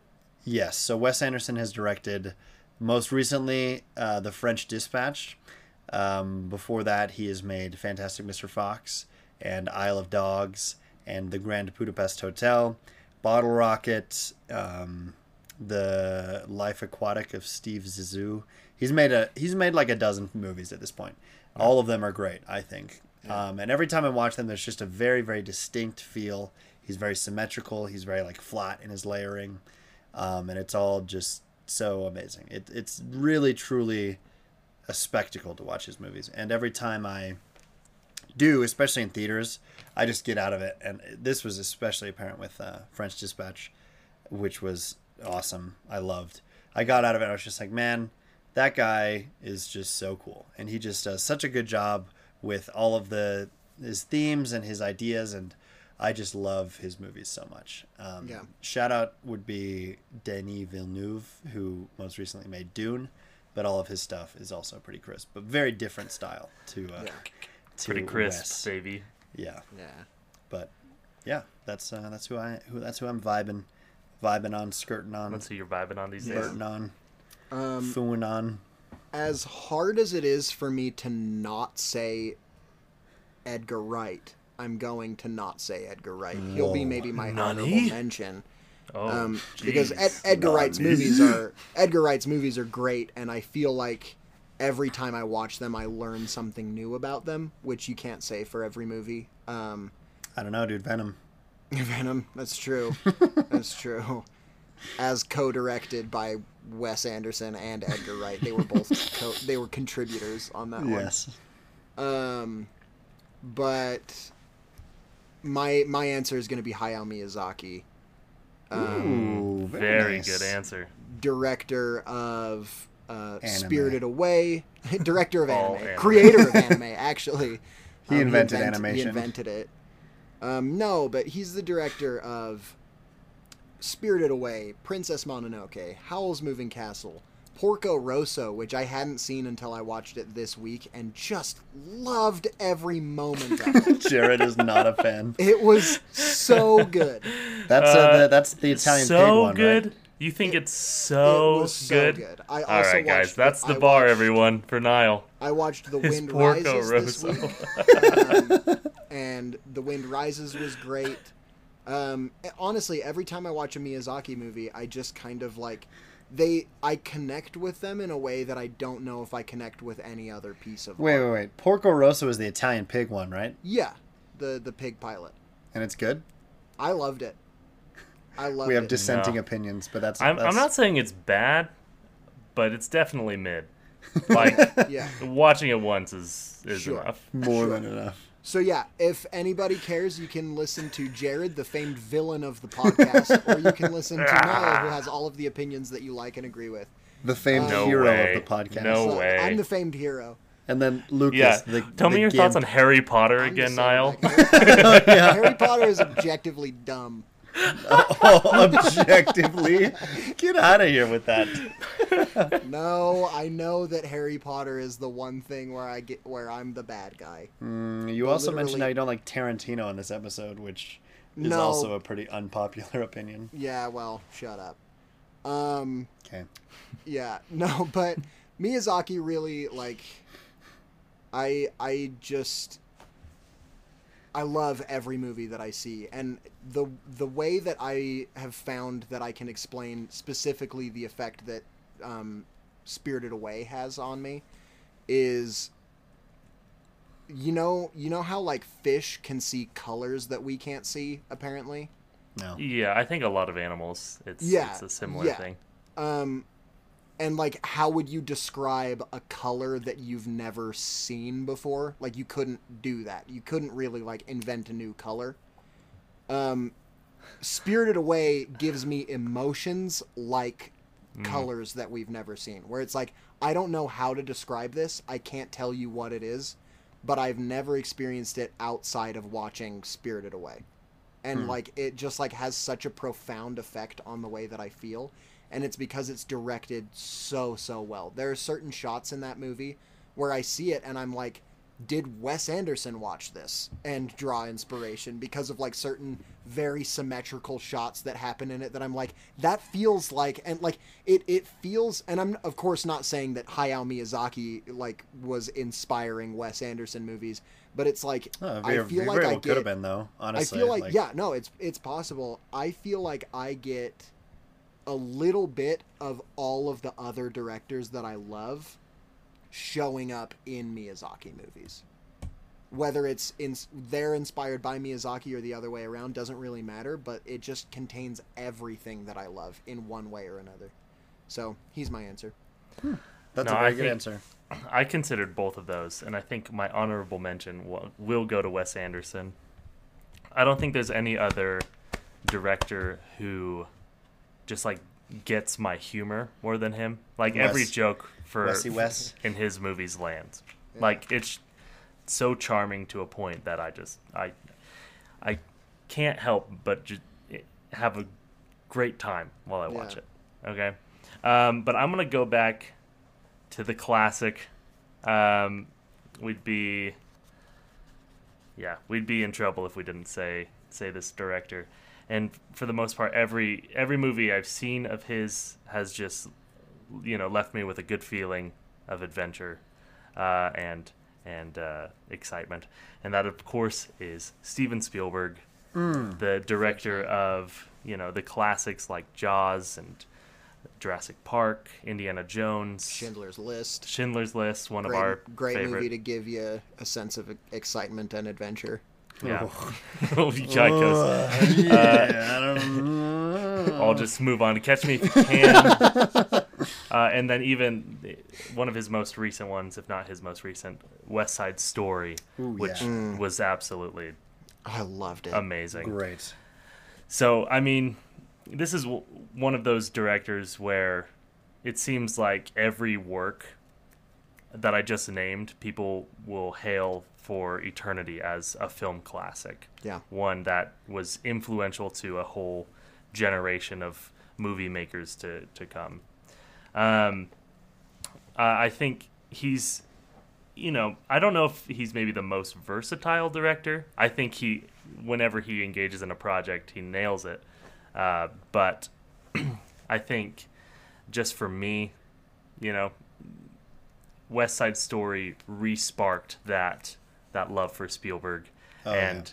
Yes. So Wes Anderson has directed most recently uh, The French Dispatch. Um, before that, he has made Fantastic Mr. Fox and Isle of Dogs and The Grand Budapest Hotel, Bottle Rocket, um, The Life Aquatic of Steve Zissou. He's made a he's made like a dozen movies at this point. All of them are great, I think. Um, and every time I watch them, there's just a very very distinct feel. He's very symmetrical. He's very like flat in his layering um, and it's all just so amazing. It, it's really truly a spectacle to watch his movies, and every time I do, especially in theaters, I just get out of it. And this was especially apparent with uh, French Dispatch, which was awesome. I loved. I got out of it. I was just like, man, that guy is just so cool, and he just does such a good job with all of the his themes and his ideas and I just love his movies so much. Um, Yeah. Shout out would be Denis Villeneuve, who most recently made Dune, but all of his stuff is also pretty crisp, but very different style to uh, Yeah. to Pretty crisp, Wes. baby. Yeah, Yeah. but yeah, that's uh, that's who I who that's who I'm vibing, vibing on, skirting on, That's who you're vibing on these days. flirting on, Um, fooing on. as hard as it is for me to not say Edgar Wright, I'm going to not say Edgar Wright. He'll be maybe my Nani? honorable mention. Oh, um, because Ed, jeez. Edgar Wright's movies are Edgar Wright's movies are great, and I feel like every time I watch them, I learn something new about them, which you can't say for every movie. Um, I don't know, dude. Venom. Venom, that's true, that's true. As co-directed by Wes Anderson and Edgar Wright, they were both co- they were contributors on that one. Yes. Um, but my my answer is going to be Hayao Miyazaki, um, Ooh, Very nice. good answer. director of uh, Spirited Away, director of anime, anime. creator of anime. Actually, He Um, invented invent- animation. He invented it. Um, no, but he's the director of Spirited Away, Princess Mononoke, Howl's Moving Castle, Porco Rosso, which I hadn't seen until I watched it this week and just loved every moment of it. Jared is not a fan. It was so good. That's uh, Uh, the, that's the Italian so pig one, good. right? You think it's so it was so good? good. I All also right, guys, watched that's the- the I bar, watched- everyone, for Niall. I watched The His Wind Porco Rises this week, um, and The Wind Rises was great. Um, honestly, every time I watch a Miyazaki movie, I just kind of like they. I connect with them in a way that I don't know if I connect with any other piece of. Wait, art. wait, wait. Porco Rosso is the Italian pig one, right? Yeah, the the pig pilot. And it's good. I loved it. I loved we have it. dissenting No. opinions, but that's. I'm, that's I'm not saying it's bad, but it's definitely mid. Like yeah. watching it once is is Sure. enough. more Sure. than enough. So yeah, if anybody cares, you can listen to Jared, the famed villain of the podcast, or you can listen to Noah, who has all of the opinions that you like and agree with. The famed No hero way. of the podcast. No So, way. I'm the famed hero. And then Lucas. Yeah. The, Tell the me your thoughts on. Harry Potter I'm again, Niall. like, Harry, Harry Potter is objectively dumb. Objectively. Get out of here with that. No, I know that Harry Potter is the one thing where I get where I'm the bad guy. Mm, you also mentioned how you don't like Tarantino in this episode, which is No. also a pretty unpopular opinion. Yeah, well, shut up. Um, Okay. yeah, no, but Miyazaki really like I I just I love every movie that I see and the the way that I have found that I can explain specifically the effect that um, Spirited Away has on me is you know you know how like fish can see colors that we can't see apparently No. Yeah, I think a lot of animals. It's Yeah, it's a similar yeah. thing. um and like how would you describe a color that you've never seen before? Like you couldn't do that. You couldn't really like invent a new color. Um spirited away gives me emotions like colors that we've never seen where it's like i don't know how to describe this. I can't tell you what it is but i've never experienced it outside of watching spirited away. And like it just like has such a profound effect on the way that I feel and it's because it's directed so so well. There are certain shots in that movie where I see it and I'm like did Wes Anderson watch this and draw inspiration because of like certain very symmetrical shots that happen in it that I'm like that feels like and like it it feels and I'm of course not saying that Hayao Miyazaki like was inspiring Wes Anderson movies but it's like Oh, I feel like well I could have been though. Honestly, I feel like, yeah, no, it's it's possible. I feel like I get a little bit of all of the other directors that I love showing up in Miyazaki movies. Whether it's in they're inspired by Miyazaki or the other way around doesn't really matter, but it just contains everything that I love in one way or another. So, he's my answer. That's No, a I very good think- answer. I considered both of those, and I think my honorable mention will, will go to Wes Anderson. I don't think there's any other director who just like gets my humor more than him. Like every joke for Wes. in his movies lands. Like it's so charming to a point that I just I I can't help but just have a great time while I watch Yeah. it. Okay, um, but I'm gonna go back to the classic. Um, we'd be yeah, we'd be in trouble if we didn't say say this director. And for the most part, every every movie I've seen of his has just you know left me with a good feeling of adventure uh, and and uh, excitement. And that, of course, is Steven Spielberg, the director of you know the classics like Jaws and Jurassic Park, Indiana Jones, Schindler's List. Schindler's List, one Great, of our great favorite. movie to give you a sense of excitement and adventure. Yeah. oh, yikes. yeah, I don't know. I'll just move on to Catch Me If You Can. uh, and then even one of his most recent ones, if not his most recent, West Side Story, Ooh, which yeah. was absolutely I loved it. amazing. Great. So, I mean, this is w- one of those directors where it seems like every work that I just named, people will hail for eternity as a film classic. Yeah. One that was influential to a whole generation of movie makers to, to come. Um, uh, I think he's, you know, I don't know if he's maybe the most versatile director. I think he, whenever he engages in a project, he nails it. Uh, but I think just for me, you know, West Side Story re-sparked that that love for Spielberg, Oh, yeah. and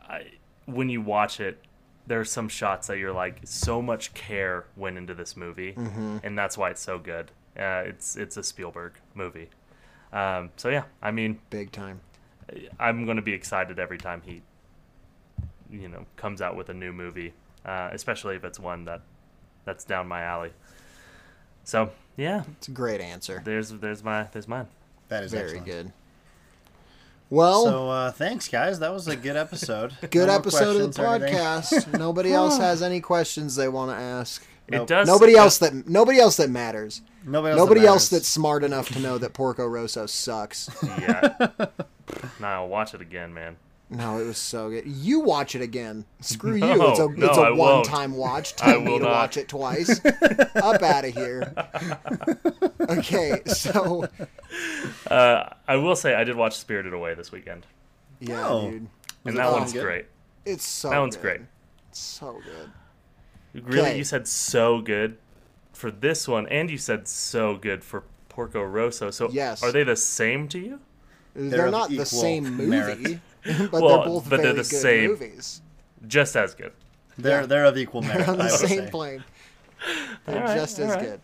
I, when you watch it, there are some shots that you're like, so much care went into this movie, and that's why it's so good. Uh, it's it's a Spielberg movie. Um, so yeah, I mean, Big time. I'm going to be excited every time he, you know, comes out with a new movie, uh, especially if it's one that that's down my alley. So yeah, It's a great answer. there's there's my there's mine. That is Very excellent. good. Well, So uh, thanks, guys. That was a good episode. good No episode of the questions podcast. nobody else has any questions they want to ask. Nope. It does. Nobody else that nobody else that matters. Nobody else. Nobody that else that's smart enough to know that Porco Rosso sucks. Yeah. nah, I'll watch it again, man. No, it was so good. You watch it again. Screw you. It's a no, it's I a won't. one time watch. I Tell me will to not. watch it twice. Up out of here. Okay, so Uh, I will say I did watch Spirited Away this weekend, yeah, Oh. dude. and that fun? one's Good? great. It's so That one's good. great. It's so good. Really, Okay. you said so good for this one, and you said so good for Porco Rosso. So Yes. are they the same to you? They're, of not the equal same merit. movie, but Well, they're both but they're very the good same. movies. Just as good. They're Yeah. they're of equal merit. on the I would same say. plane. They're All right, just as right. good.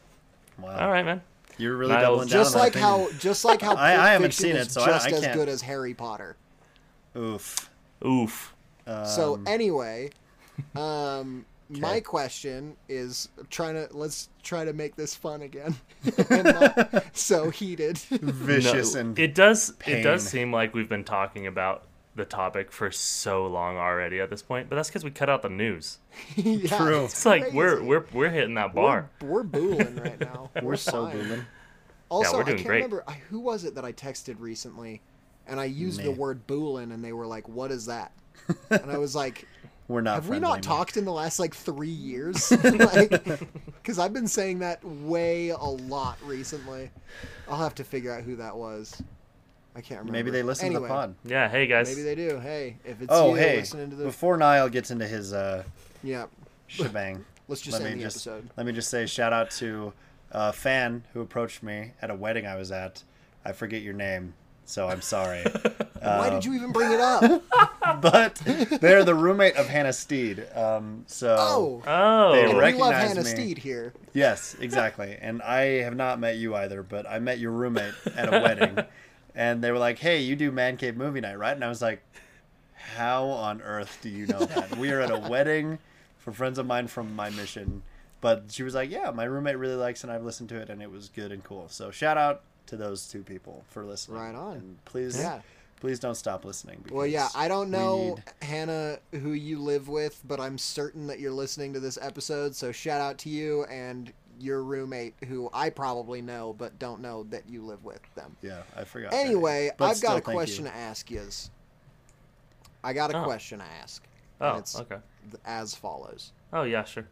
Wow. All right, man. You're really Niles, doubling down. Just on that like thing. how, just like how, I- I haven't seen it, so I- just I as can't- good as Harry Potter. Oof. Oof. so Um, anyway, um, my question is trying to let's try to make this fun again, and not so heated. vicious No, and it does. It does seem like we've been talking about the topic for so long already at this point, but that's because we cut out the news. yeah, True. It's like we're we're we're hitting that bar. We're, we're booling right now. we're so fine. booming. Also, we're doing I can't great. remember I, who was it that I texted recently, and I used the word "boolin," and they were like, "What is that?" and I was like, We're not. "Have we not anymore. talked in the last like three years?" like, because I've been saying that way a lot recently. I'll have to figure out who that was. I can't remember. Maybe they listen anyway, to the pod. Yeah. Hey guys. Maybe they do. Hey, if it's Oh you hey! listening to the Before Niall gets into his uh, yeah, shebang, let's just let end me the just episode. let me just say shout out to a fan who approached me at a wedding I was at. I forget your name, so I'm sorry. Why Uh, did you even bring it up? but they're the roommate of Hannah Steed. Um, so Oh, Oh. They and we love Hannah me. Steed here. Yes, exactly. And I have not met you either, but I met your roommate at a wedding. And they were like, hey, you do Man Cave Movie Night, right? And I was like, how on earth do you know that? We are at a wedding for friends of mine from my mission. But she was like, yeah, my roommate really likes it, and I've listened to it, and it was good and cool. So shout out to those two people for listening. Right on. And please, Yeah. please don't stop listening. Well, yeah, I don't know need- Hannah who you live with, but I'm certain that you're listening to this episode. So shout out to you and your roommate, who I probably know, but don't know that you live with them. Yeah, I forgot. Anyway, But I've still, got a question you. to ask you. I got a Oh. question to ask. and Oh. it's Okay. as follows. Oh yeah. Sure.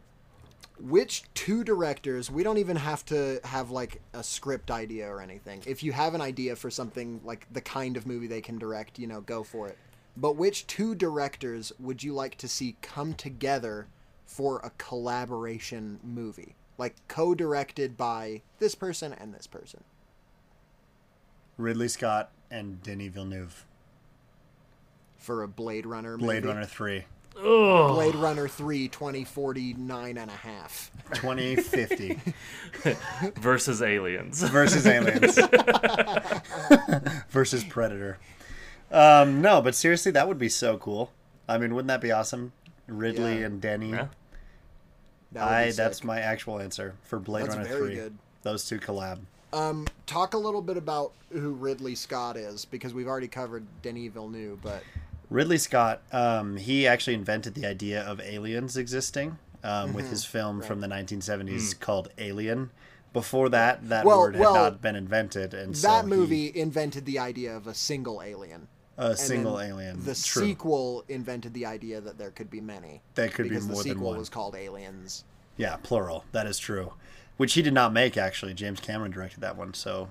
Which two directors, we don't even have to have like a script idea or anything. If you have an idea for something like the kind of movie they can direct, you know, go for it. But which two directors would you like to see come together for a collaboration movie? Like co directed by this person and this person. Ridley Scott and Denis Villeneuve. For a Blade Runner movie. Blade Runner 3. Oh. Blade Runner 3 2049 and a half. 2050 Versus aliens. versus aliens versus predator um no but seriously that would be so cool i mean wouldn't that be awesome ridley Yeah. and denny Yeah. That i that's my actual answer for blade That's runner very 3 good. those two collab. Um, talk a little bit about who Ridley Scott is because we've already covered Denis Villeneuve, but ridley scott um he actually invented the idea of aliens existing um, with his film from the 1970s called alien. Before that that Well- word had well, not been invented and so that he- movie invented the idea of a single alien. A And single alien The True. sequel invented the idea that there could be many. That could be because more the than sequel one. was called Aliens. Yeah, plural. That is true. Which he did not make actually. James Cameron directed that one, so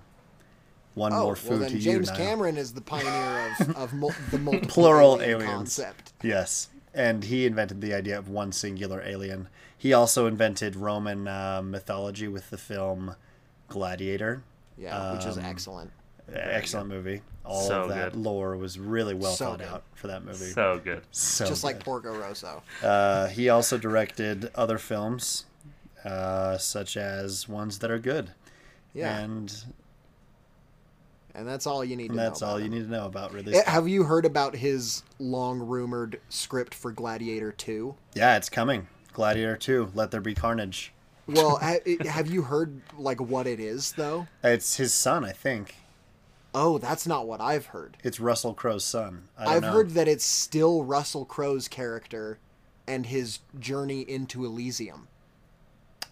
one Oh, more food well then to James you now. Cameron is the pioneer of, of mul- the multiple Plural alien aliens. concept. Yes, and he invented the idea of one singular alien. He also invented Roman uh, mythology with the film Gladiator. Yeah, which is Um, excellent. Excellent movie. All So of that good. lore was really well So thought good. out for that movie. So good. So Just like good. Porco Rosso. Uh, he also directed other films, uh, such as ones that are good. Yeah, And and that's all you need to that's know. all about you need to know about Ridley Eh, Scott. Have you heard about his long rumored script for Gladiator 2? Yeah, it's coming. Gladiator 2, Let There Be Carnage. Well, have you heard like what it is though? It's his son, I think. Oh, that's not what I've heard. It's Russell Crowe's son. I don't I've know. heard that it's still Russell Crowe's character and his journey into Elysium.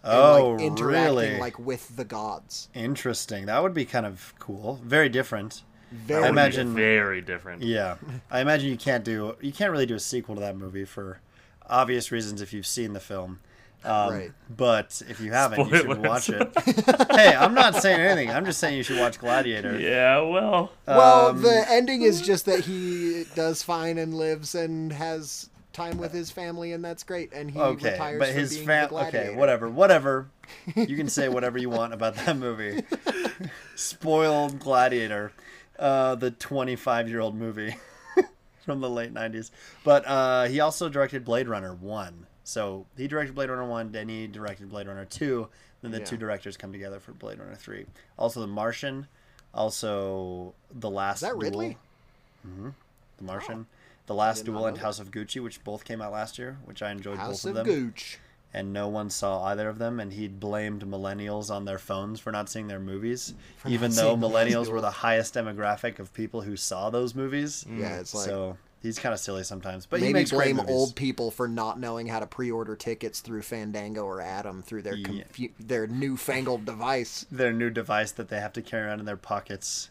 And, Oh, like, interacting really? like with the gods. Interesting. That would be kind of cool. Very different. Very I imagine- very different. Yeah, I imagine you can't do you can't really do a sequel to that movie for obvious reasons if you've seen the film. Um, Right. But if you haven't, you should watch it. hey, I'm not saying anything. I'm just saying you should watch Gladiator. Yeah, well, Well, Um, the ending is just that he does fine and lives and has time with his family, and that's great. And he Okay, retires but from his being fam. the Okay, whatever, whatever. You can say whatever you want about that movie. Spoiled Gladiator, uh, the 25 year old movie from the late 90s. But uh, he also directed Blade Runner 1. So he directed Blade Runner 1, then he directed Blade Runner 2. Then the Yeah. two directors come together for Blade Runner 3. Also, The Martian. Also, The Last Is that Duel. Ridley? The oh. Martian. The Last Duel and House of Gucci, which both came out last year, which I enjoyed House both of of them Gooch. and no one saw either of them and he blamed millennials on their phones for not seeing their movies even though seeing the last millennials were the highest demographic of people who saw those movies Yeah, it's like so he's kind of silly sometimes but he maybe makes blame movies. old people for not knowing how to pre-order tickets through Fandango or Adam through their Yeah. confu- their newfangled device. their new device that they have to carry around in their pockets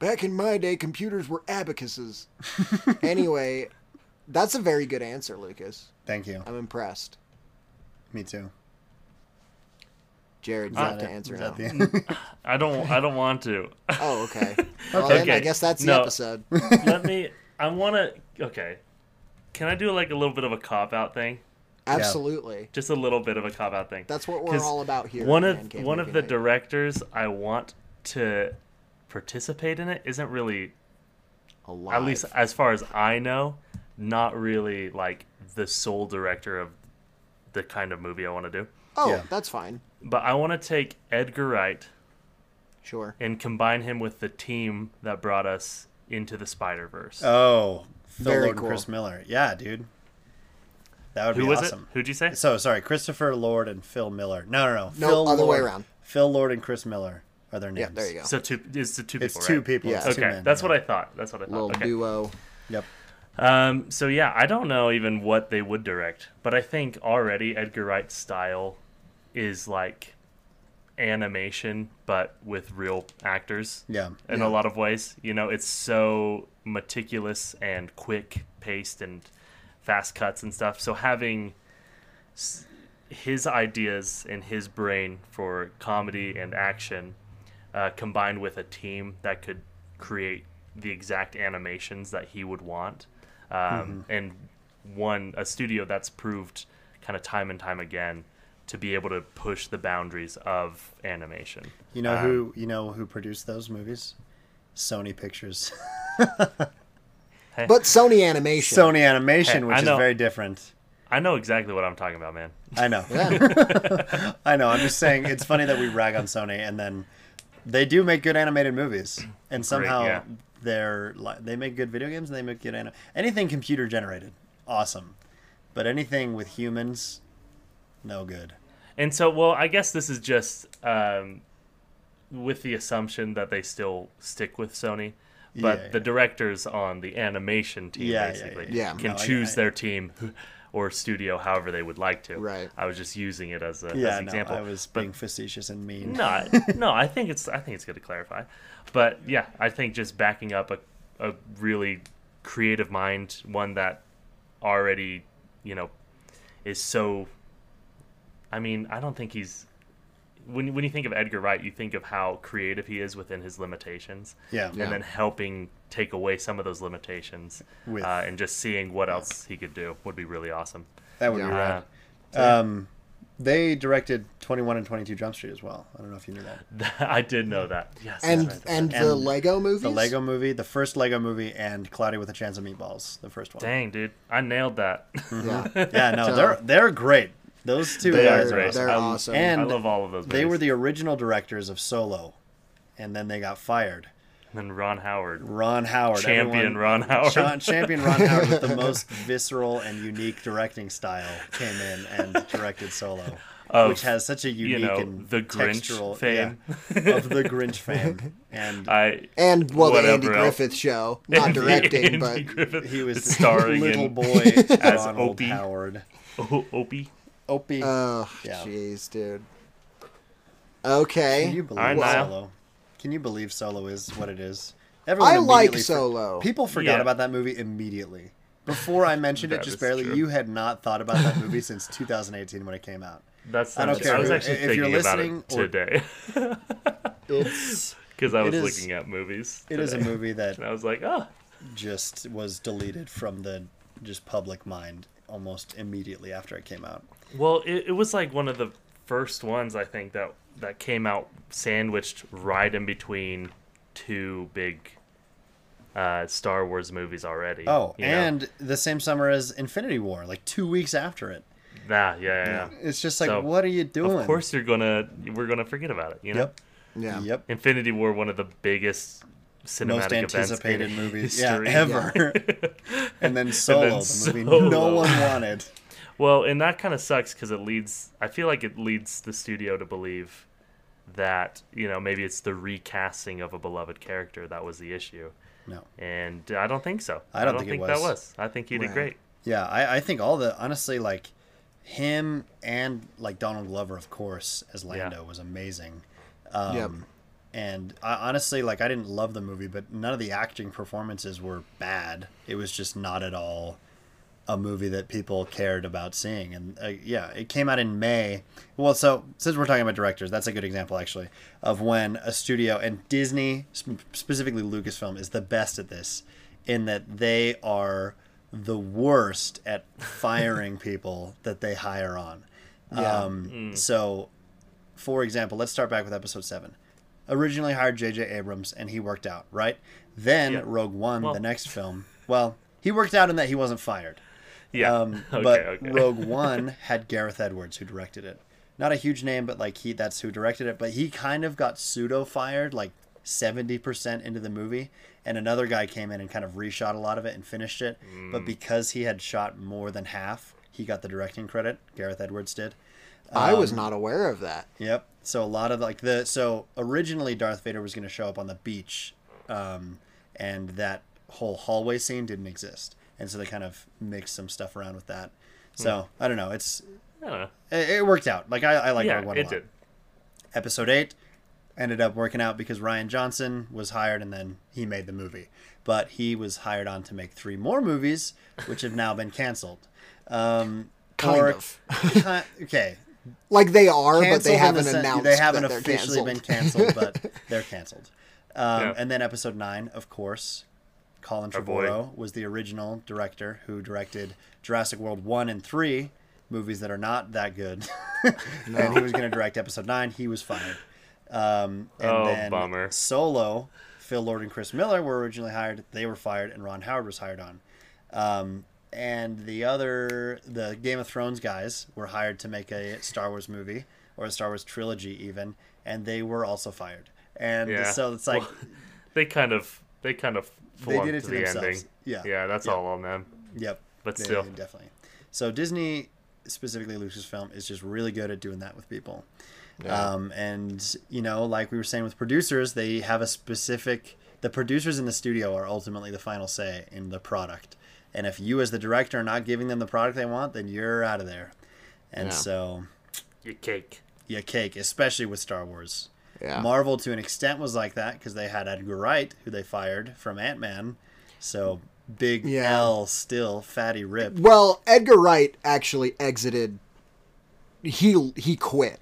Back in my day, computers were abacuses. anyway, that's a very good answer, Lucas. thank you I'm impressed. me too Jared, you have to answer now. the? I don't. I don't want to. Oh, okay. Well, then I guess that's the No. episode. Let me. I want to. Okay. Can I do like a little bit of a cop out thing? Absolutely. Just a little bit of a cop out thing. That's what we're all about here. One of Man Cave one of the Night. directors I want to participate in it isn't really Alive. at least as far as I know, not really like the sole director of the kind of movie I want to do. Oh, Yeah. that's fine. But I want to take Edgar Wright Sure. and combine him with the team that brought us into the Spider Verse. oh Phil Very Lord and. Chris Miller yeah dude that would Who be was awesome it? Who'd you say? so sorry Christopher Lord and Phil Miller no no no No, Phil other way Lord- around. Phil Lord and Chris Miller are their names Yeah, there you go. So two it's the two people. It's two right? people. Yeah. It's two Okay, men, that's yeah. what I thought. That's what I thought. Little okay. duo. Yep. Um, so yeah, I don't know even what they would direct, but I think already Edgar Wright's style is like animation, but with real actors Yeah. in Yeah. a lot of ways. You know, it's so meticulous and quick paced and fast cuts and stuff. So having his ideas in his brain for comedy and action uh, combined with a team that could create the exact animations that he would want um, and one a studio that's proved kind of time and time again to be able to push the boundaries of animation You know Um, who you know who produced those movies? Sony Pictures. But Sony Animation. Sony Animation, Hey, which I is very different. i know exactly what i'm talking about man I know. Yeah. I know. I'm just saying it's funny that we rag on Sony and then they do make good animated movies and somehow yeah. they're li- they make good video games and they make good anim- anything computer generated. Awesome. But anything with humans no good. And so, well, I guess this is just um, with the assumption that they still stick with Sony, but Yeah, the yeah. directors on the animation team Yeah, yeah, basically yeah. Yeah. can No, choose I- their team or studio however they would like to. Right. I was just using it as, a, as Yeah, an no, example. I was but being facetious and mean. no, no, I think it's I think it's good to clarify. But yeah, I think just backing up a, a really creative mind, one that already, you know, is so I mean, I don't think he's when when you think of Edgar Wright, you think of how creative he is within his limitations, Yeah. Yeah. and then helping take away some of those limitations, With- uh, and just seeing what else he could do would be really awesome. That would Yeah. be rad. Uh, Um, they directed 21 and 22 Jump Street as well. I don't know if you knew that. I did know that. Yes, and right, and right. the And Lego movie. The Lego movie, the first Lego movie, and Cloudy with a Chance of Meatballs, the first one. Dang, dude, I nailed that. Yeah. Yeah, no, So- they're they're great. Those two They're, guys are great. awesome. they're I- awesome. and I love all of those. They were the original directors of Solo, and then they got fired. And then Ron Howard, Ron Howard, champion everyone- Ron Howard. Cha- champion Ron Howard with the most visceral and unique directing style came in and directed Solo. Of, which has such a unique you know and the Grinch textural fame. yeah, of the Grinch fame, and I And well, the Whatever Andy else. Griffith show, not Andy- directing, Andy but Griffith he was starring little boy as Ronald Opie. Howard. O- Opie. Opie. oh, Yeah. jeez, dude. Okay. Can you believe Alright, Solo? Can you believe Solo is what it is? Everyone I like immediately for- Solo. People forgot Yeah. about that movie immediately. Before I mentioned it, just barely, true. you had not thought about that movie since 2018 when it came out. That's I don't care. I was actually if you're thinking about listening it or- today It's because I was is- looking at movies. it is a movie that and I was like, oh, just was deleted from the just public mind almost immediately after it came out. Well, it, it was like one of the first ones I think that that came out sandwiched right in between two big uh, Star Wars movies already. Oh, you know? and the same summer as Infinity War, like two weeks after it. nah, yeah, yeah, yeah. It's just like, So, what are you doing? Of course, you're gonna we're gonna forget about it. You know, Yep. yeah. Yep. Infinity War, one of the biggest cinematic Most events anticipated in movies, history. yeah, ever. and then Solo, the movie no one wanted. Well, and that kind of sucks because it leads. I feel like it leads the studio to believe that you know maybe it's the recasting of a beloved character that was the issue, No. and I don't think so. I don't think it that was. was. I think he did Right. great. Yeah, I, I think all the honestly like him and like Donald Glover, of course, as Lando was amazing. Um, Yep. And I, honestly, like I didn't love the movie, but none of the acting performances were bad. It was just not at all a movie that people cared about seeing. And uh, yeah, it came out in May. Well, so since we're talking about directors, that's a good example actually of when a studio and Disney, specifically Lucasfilm, is the best at this in that they are the worst at firing people that they hire on. Yeah. Um, So, for example, let's start back with episode seven. Originally hired J.J. Abrams, and he worked out, right? Then Yeah. Rogue One, Well- the next film. Well, he worked out in that he wasn't fired. Yeah. Um, okay. but okay. Rogue One had Gareth Edwards who directed it. Not a huge name, but like he that's who directed it. But he kind of got pseudo fired, like seventy percent into the movie, and another guy came in and kind of reshot a lot of it and finished it. Mm. But because he had shot more than half, he got the directing credit. Gareth Edwards did. I was Um, not aware of that. Yep. So a lot of like the so originally Darth Vader was going to show up on the beach, um, and that whole hallway scene didn't exist, and so they kind of mixed some stuff around with that. So I don't know. It's I don't know. it, it worked out. Like I, I like yeah, Rogue One a it lot. did. Episode eight ended up working out because Rian Johnson was hired, and then he made the movie. But he was hired on to make three more movies, which have now been canceled. Um, Kind or- of. ki- okay, Like they are, but they haven't the announced They haven't that they're officially canceled. been canceled, but they're canceled. Um, Yeah. And then episode nine, of course, Colin Our boy. Trevorrow was the original director who directed Jurassic World one and three, movies that are not that good. and he was going to direct episode nine. He was fired. Um, and Oh, then bummer. Solo, Phil Lord and Chris Miller were originally hired. They were fired, and Ron Howard was hired on. Um, and the other, the Game of Thrones guys were hired to make a Star Wars movie or a Star Wars trilogy, even, and they were also fired. And Yeah. so it's like Well, they kind of they kind of They did it to the themselves. ending. Yeah. Yeah, that's Yeah. all on them. Yep. But They- still. definitely. So Disney, specifically Lucasfilm, is just really good at doing that with people. Um, and you know, like we were saying with producers, they have a specific. The producers in the studio are ultimately the final say in the product. And if you, as the director, are not giving them the product they want, then you're out of there. And Yeah. so, Your cake. yeah, cake, especially with Star Wars. Yeah. Marvel, to an extent, was like that because they had Edgar Wright, who they fired from Ant Man. So big Yeah. L still fatty rip. Well, Edgar Wright actually exited. He he quit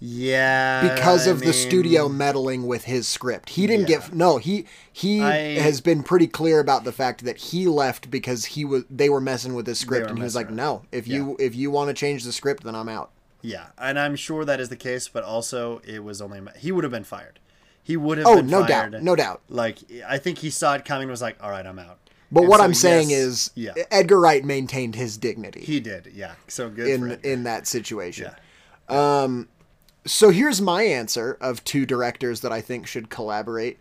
Yeah, because I of the studio meddling with his script. He didn't Yeah. get no. He he I- has been pretty clear about the fact that he left because he was they were messing with his script, and he was like, "No, if you if you want to change the script, then I'm out." Yeah, and I'm sure that is the case, but also it was only he would have been fired. He would have. Oh, been no fired. doubt, no doubt. Like I think he saw it coming, and was like, "All right, I'm out." But And what so, I'm saying yes, is, yeah, Edgar Wright maintained his dignity he did. Yeah, so good in him. in that situation. Yeah. Um, So here's my answer of two directors that I think should collaborate.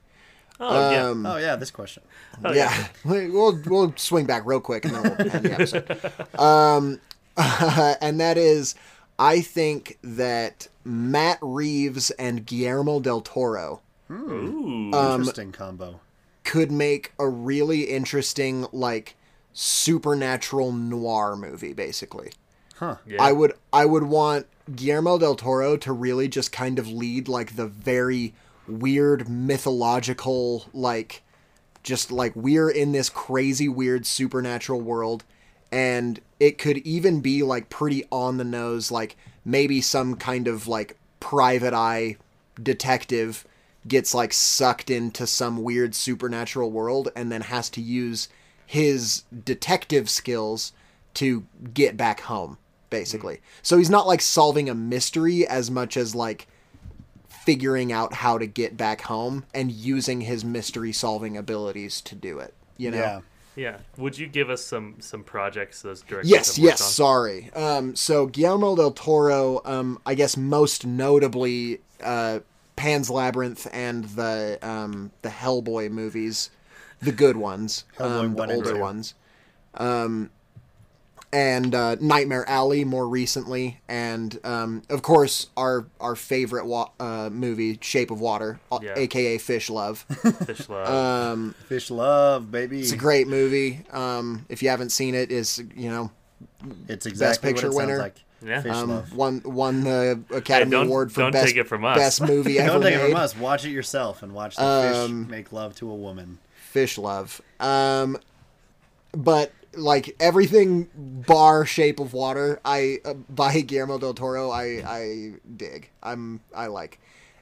Oh yeah. Um, Oh yeah, this question. Oh, yeah, we'll we'll swing back real quick and then we'll end the episode. Um, and that is, I think that Matt Reeves and Guillermo del Toro Ooh. Um, Interesting combo. could make a really interesting like supernatural noir movie basically. Huh. yeah. I would I would want Guillermo del Toro to really just kind of lead like the very weird mythological like just like we're in this crazy weird supernatural world and it could even be like pretty on the nose like maybe some kind of like private eye detective gets like sucked into some weird supernatural world and then has to use his detective skills to get back home basically. Hmm. So he's not like solving a mystery as much as like figuring out how to get back home and using his mystery solving abilities to do it you know? Yeah. Yeah. Would you give us some some projects those directors Yes, have worked yes, on? sorry. Um, so Guillermo del Toro, um, I guess most notably, uh, Pan's Labyrinth and the um, the Hellboy movies, the good ones, um, one the older two. ones, um, and uh, Nightmare Alley more recently, and um, of course our our favorite wa- uh, movie, Shape of Water, uh, Yeah. aka Fish Love. Fish Love. Um, Fish love, baby. it's a great movie. Um, if you haven't seen it, is you know It's exactly Picture what it winner. like. Yeah. Um, won won the Academy don't- Award for best take it from us. best movie ever Don't take it from us. Watch it yourself and watch the Um, fish make love to a woman. Fish Love. Um, but like everything bar Shape of Water, I uh, by Guillermo del Toro, I I dig. I'm I like,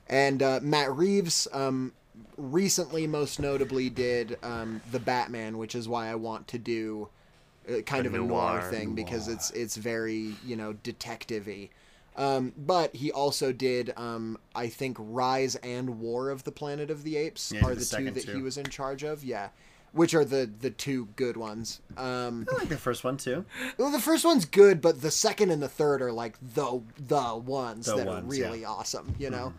and uh, Matt Reeves. Um, recently, most notably, did um, the Batman, which is why I want to do. Uh, kind A of a noir, noir. thing because it's it's very you know detective-y. Um, but he also did, um, I think, Rise and War of the Planet of the Apes Yeah, are the the two that he was in charge of. Yeah, which are the the two good ones. Um, I like the first one too. well, the first one's good, but the second and the third are like the the ones The that ones, are really yeah. Awesome. You know,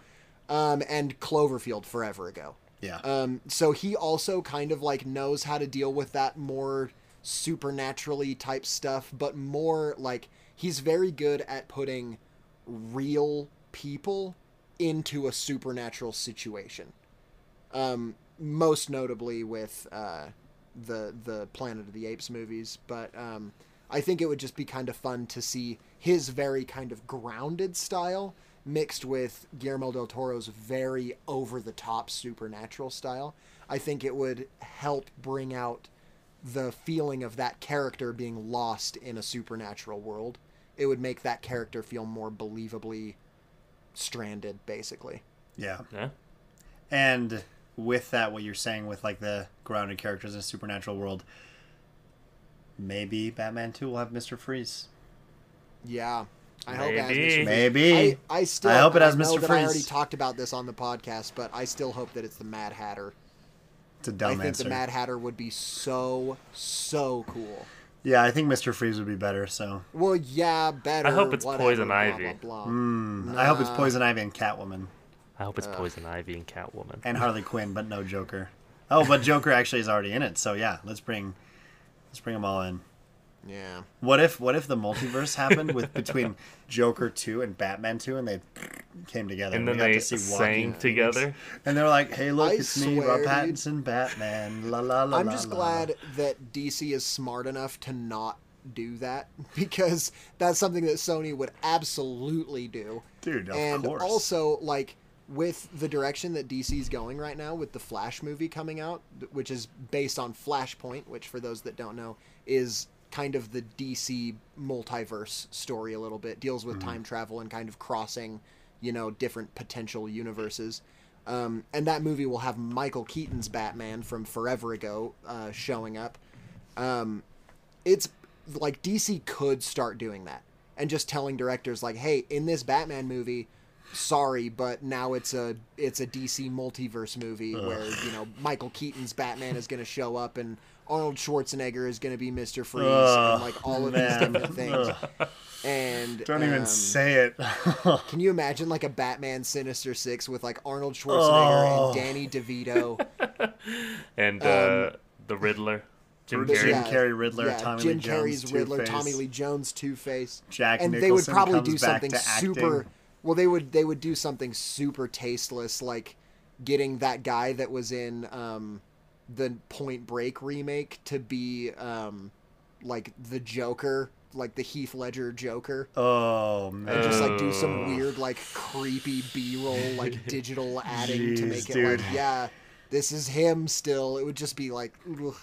um, and Cloverfield forever ago. Yeah. Um, so he also kind of like knows how to deal with that more supernaturally type stuff, but more like he's very good at putting real people into a supernatural situation. Um, most notably with uh, the the Planet of the Apes movies, but um, I think it would just be kind of fun to see his very kind of grounded style mixed with Guillermo del Toro's very over the top supernatural style. I think it would help bring out the feeling of that character being lost in a supernatural world. It would make that character feel more believably stranded, basically. yeah. yeah. And with that, what you're saying with like the grounded characters in a supernatural world, maybe Batman 2 will have Mr. Freeze. Yeah. I hope it has Maybe. Mr. Freeze. Maybe. I, I still I hope it has know Mr. Freeze. I already talked about this on the podcast, but I still hope that it's the Mad Hatter. It's a I dumb I think answer. the Mad Hatter would be so so cool. yeah, I think Mr. Freeze would be better. So Well, yeah, better. I hope it's whatever, Poison blah, Ivy. Blah, blah. mm, I hope it's Poison Ivy and Catwoman I hope it's Poison Ivy and Catwoman. and Harley Quinn, but no Joker. Oh, but Joker actually is already in it. So yeah, let's bring let's bring them all in. Yeah. What if what if the multiverse happened with between Joker two and Batman two, and they came together and we then they to see sang together. and they're like, "Hey, look, I it's me, Rob. Pattinson, Batman." La la la. I'm la, just la. glad that DC is smart enough to not do that because that's something that Sony would absolutely do. dude. Of and course. also like with the direction that DC's going right now with the Flash movie coming out, which is based on Flashpoint, which for those that don't know is kind of the DC multiverse story a little bit, deals with time travel and kind of crossing, you know, different potential universes. Um, and that movie will have Michael Keaton's Batman from forever ago uh, showing up. Um, it's like DC could start doing that and just telling directors like, "Hey, in this Batman movie, sorry, but now it's a it's a DC multiverse movie where you know Michael Keaton's Batman is going to show up and Arnold Schwarzenegger is going to be Mister Freeze Ugh, and like all of man. these different things." Ugh. And Don't even um, say it. Can you imagine like a Batman Sinister Six with like Arnold Schwarzenegger Oh. and Danny DeVito? And Um, uh, the Riddler. Jim But Carrey. Jim Carrey, Riddler, yeah, Tommy Jim Lee Jones, Carrey's Riddler, Two-Face. Tommy Lee Jones, Two Face, Jack and they would Nicholson probably comes do back something to super. Well, they would they would do something super tasteless, like getting that guy that was in um, the Point Break remake to be um, like the Joker, like the Heath Ledger Joker. Oh man. and just like do some weird like creepy b-roll like digital adding to Jeez, make it dude. like yeah this is him still it would just be like ugh.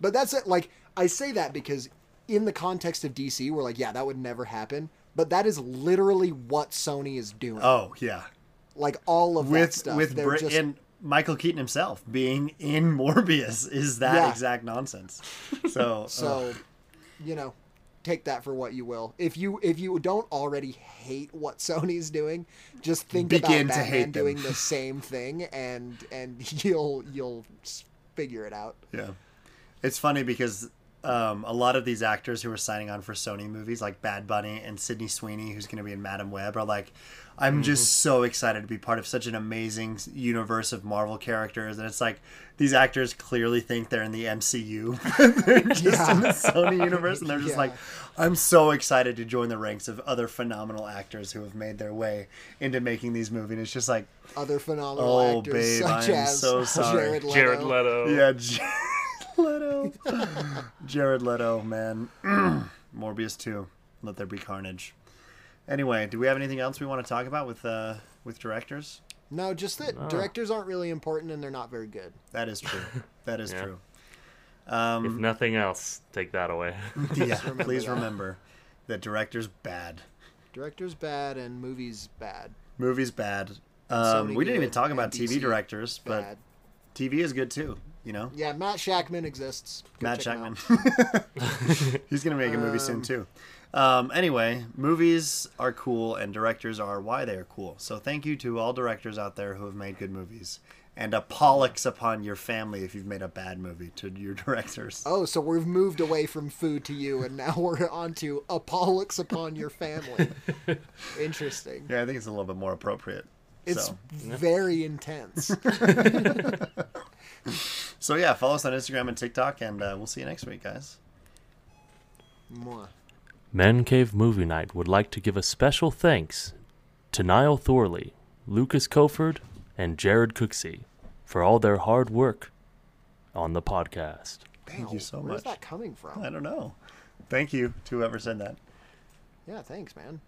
but that's it like i say that because in the context of dc we're like yeah that would never happen but that is literally what sony is doing Oh yeah. like all of that With stuff with Br- just and Michael Keaton himself being in Morbius is that Yeah. exact nonsense. So so you know take that for what you will if you if you don't already hate what sony's doing just think Begin about to batman doing the same thing and and you'll you'll figure it out Yeah. It's funny because um, a lot of these actors who are signing on for Sony movies, like Bad Bunny and Sydney Sweeney, who's going to be in Madame Web, are like, I'm just so excited to be part of such an amazing universe of Marvel characters. And it's like, these actors clearly think they're in the MCU. they're just Yeah. in the Sony universe. And they're just Yeah. like, I'm so excited to join the ranks of other phenomenal actors who have made their way into making these movies. And it's just like, other phenomenal Oh, actors babe, such I am as so sorry. Jared Leto. Jared Leto. Yeah, Jared Leto. Jared Leto, man. Morbius 2. Let there be carnage. Anyway, do we have anything else we want to talk about with uh with directors? No, just that directors aren't really important and they're not very good. That is true. That is Yeah. true. If Um, nothing else, take that away. yeah, remember please that. remember that director's bad. Directors bad and movies bad. Movie's bad. Um, we didn't even talk about TV DC directors, but Bad. TV is good too. You know, Yeah, Matt Shakman exists. Go Matt Shakman. He's gonna make a movie soon Um, too. Um, anyway, movies are cool and directors are why they are cool. So thank you to all directors out there who have made good movies. And a pollux upon your family if you've made a bad movie to your directors. Oh, so we've moved away from food to you, and now we're on to a pollux upon your family. Interesting. Yeah, I think it's a little bit more appropriate. It's so. very intense. so yeah, follow us on Instagram and TikTok, and uh, we'll see you next week, guys. Mwah. Man Cave Movie Night would like to give a special thanks to Niall Thorley, Lucas Koford, and Jared Cooksey for all their hard work on the podcast. Thank you so Where's much. Where's that coming from? I don't know. Thank you to whoever said that. Yeah, thanks, man.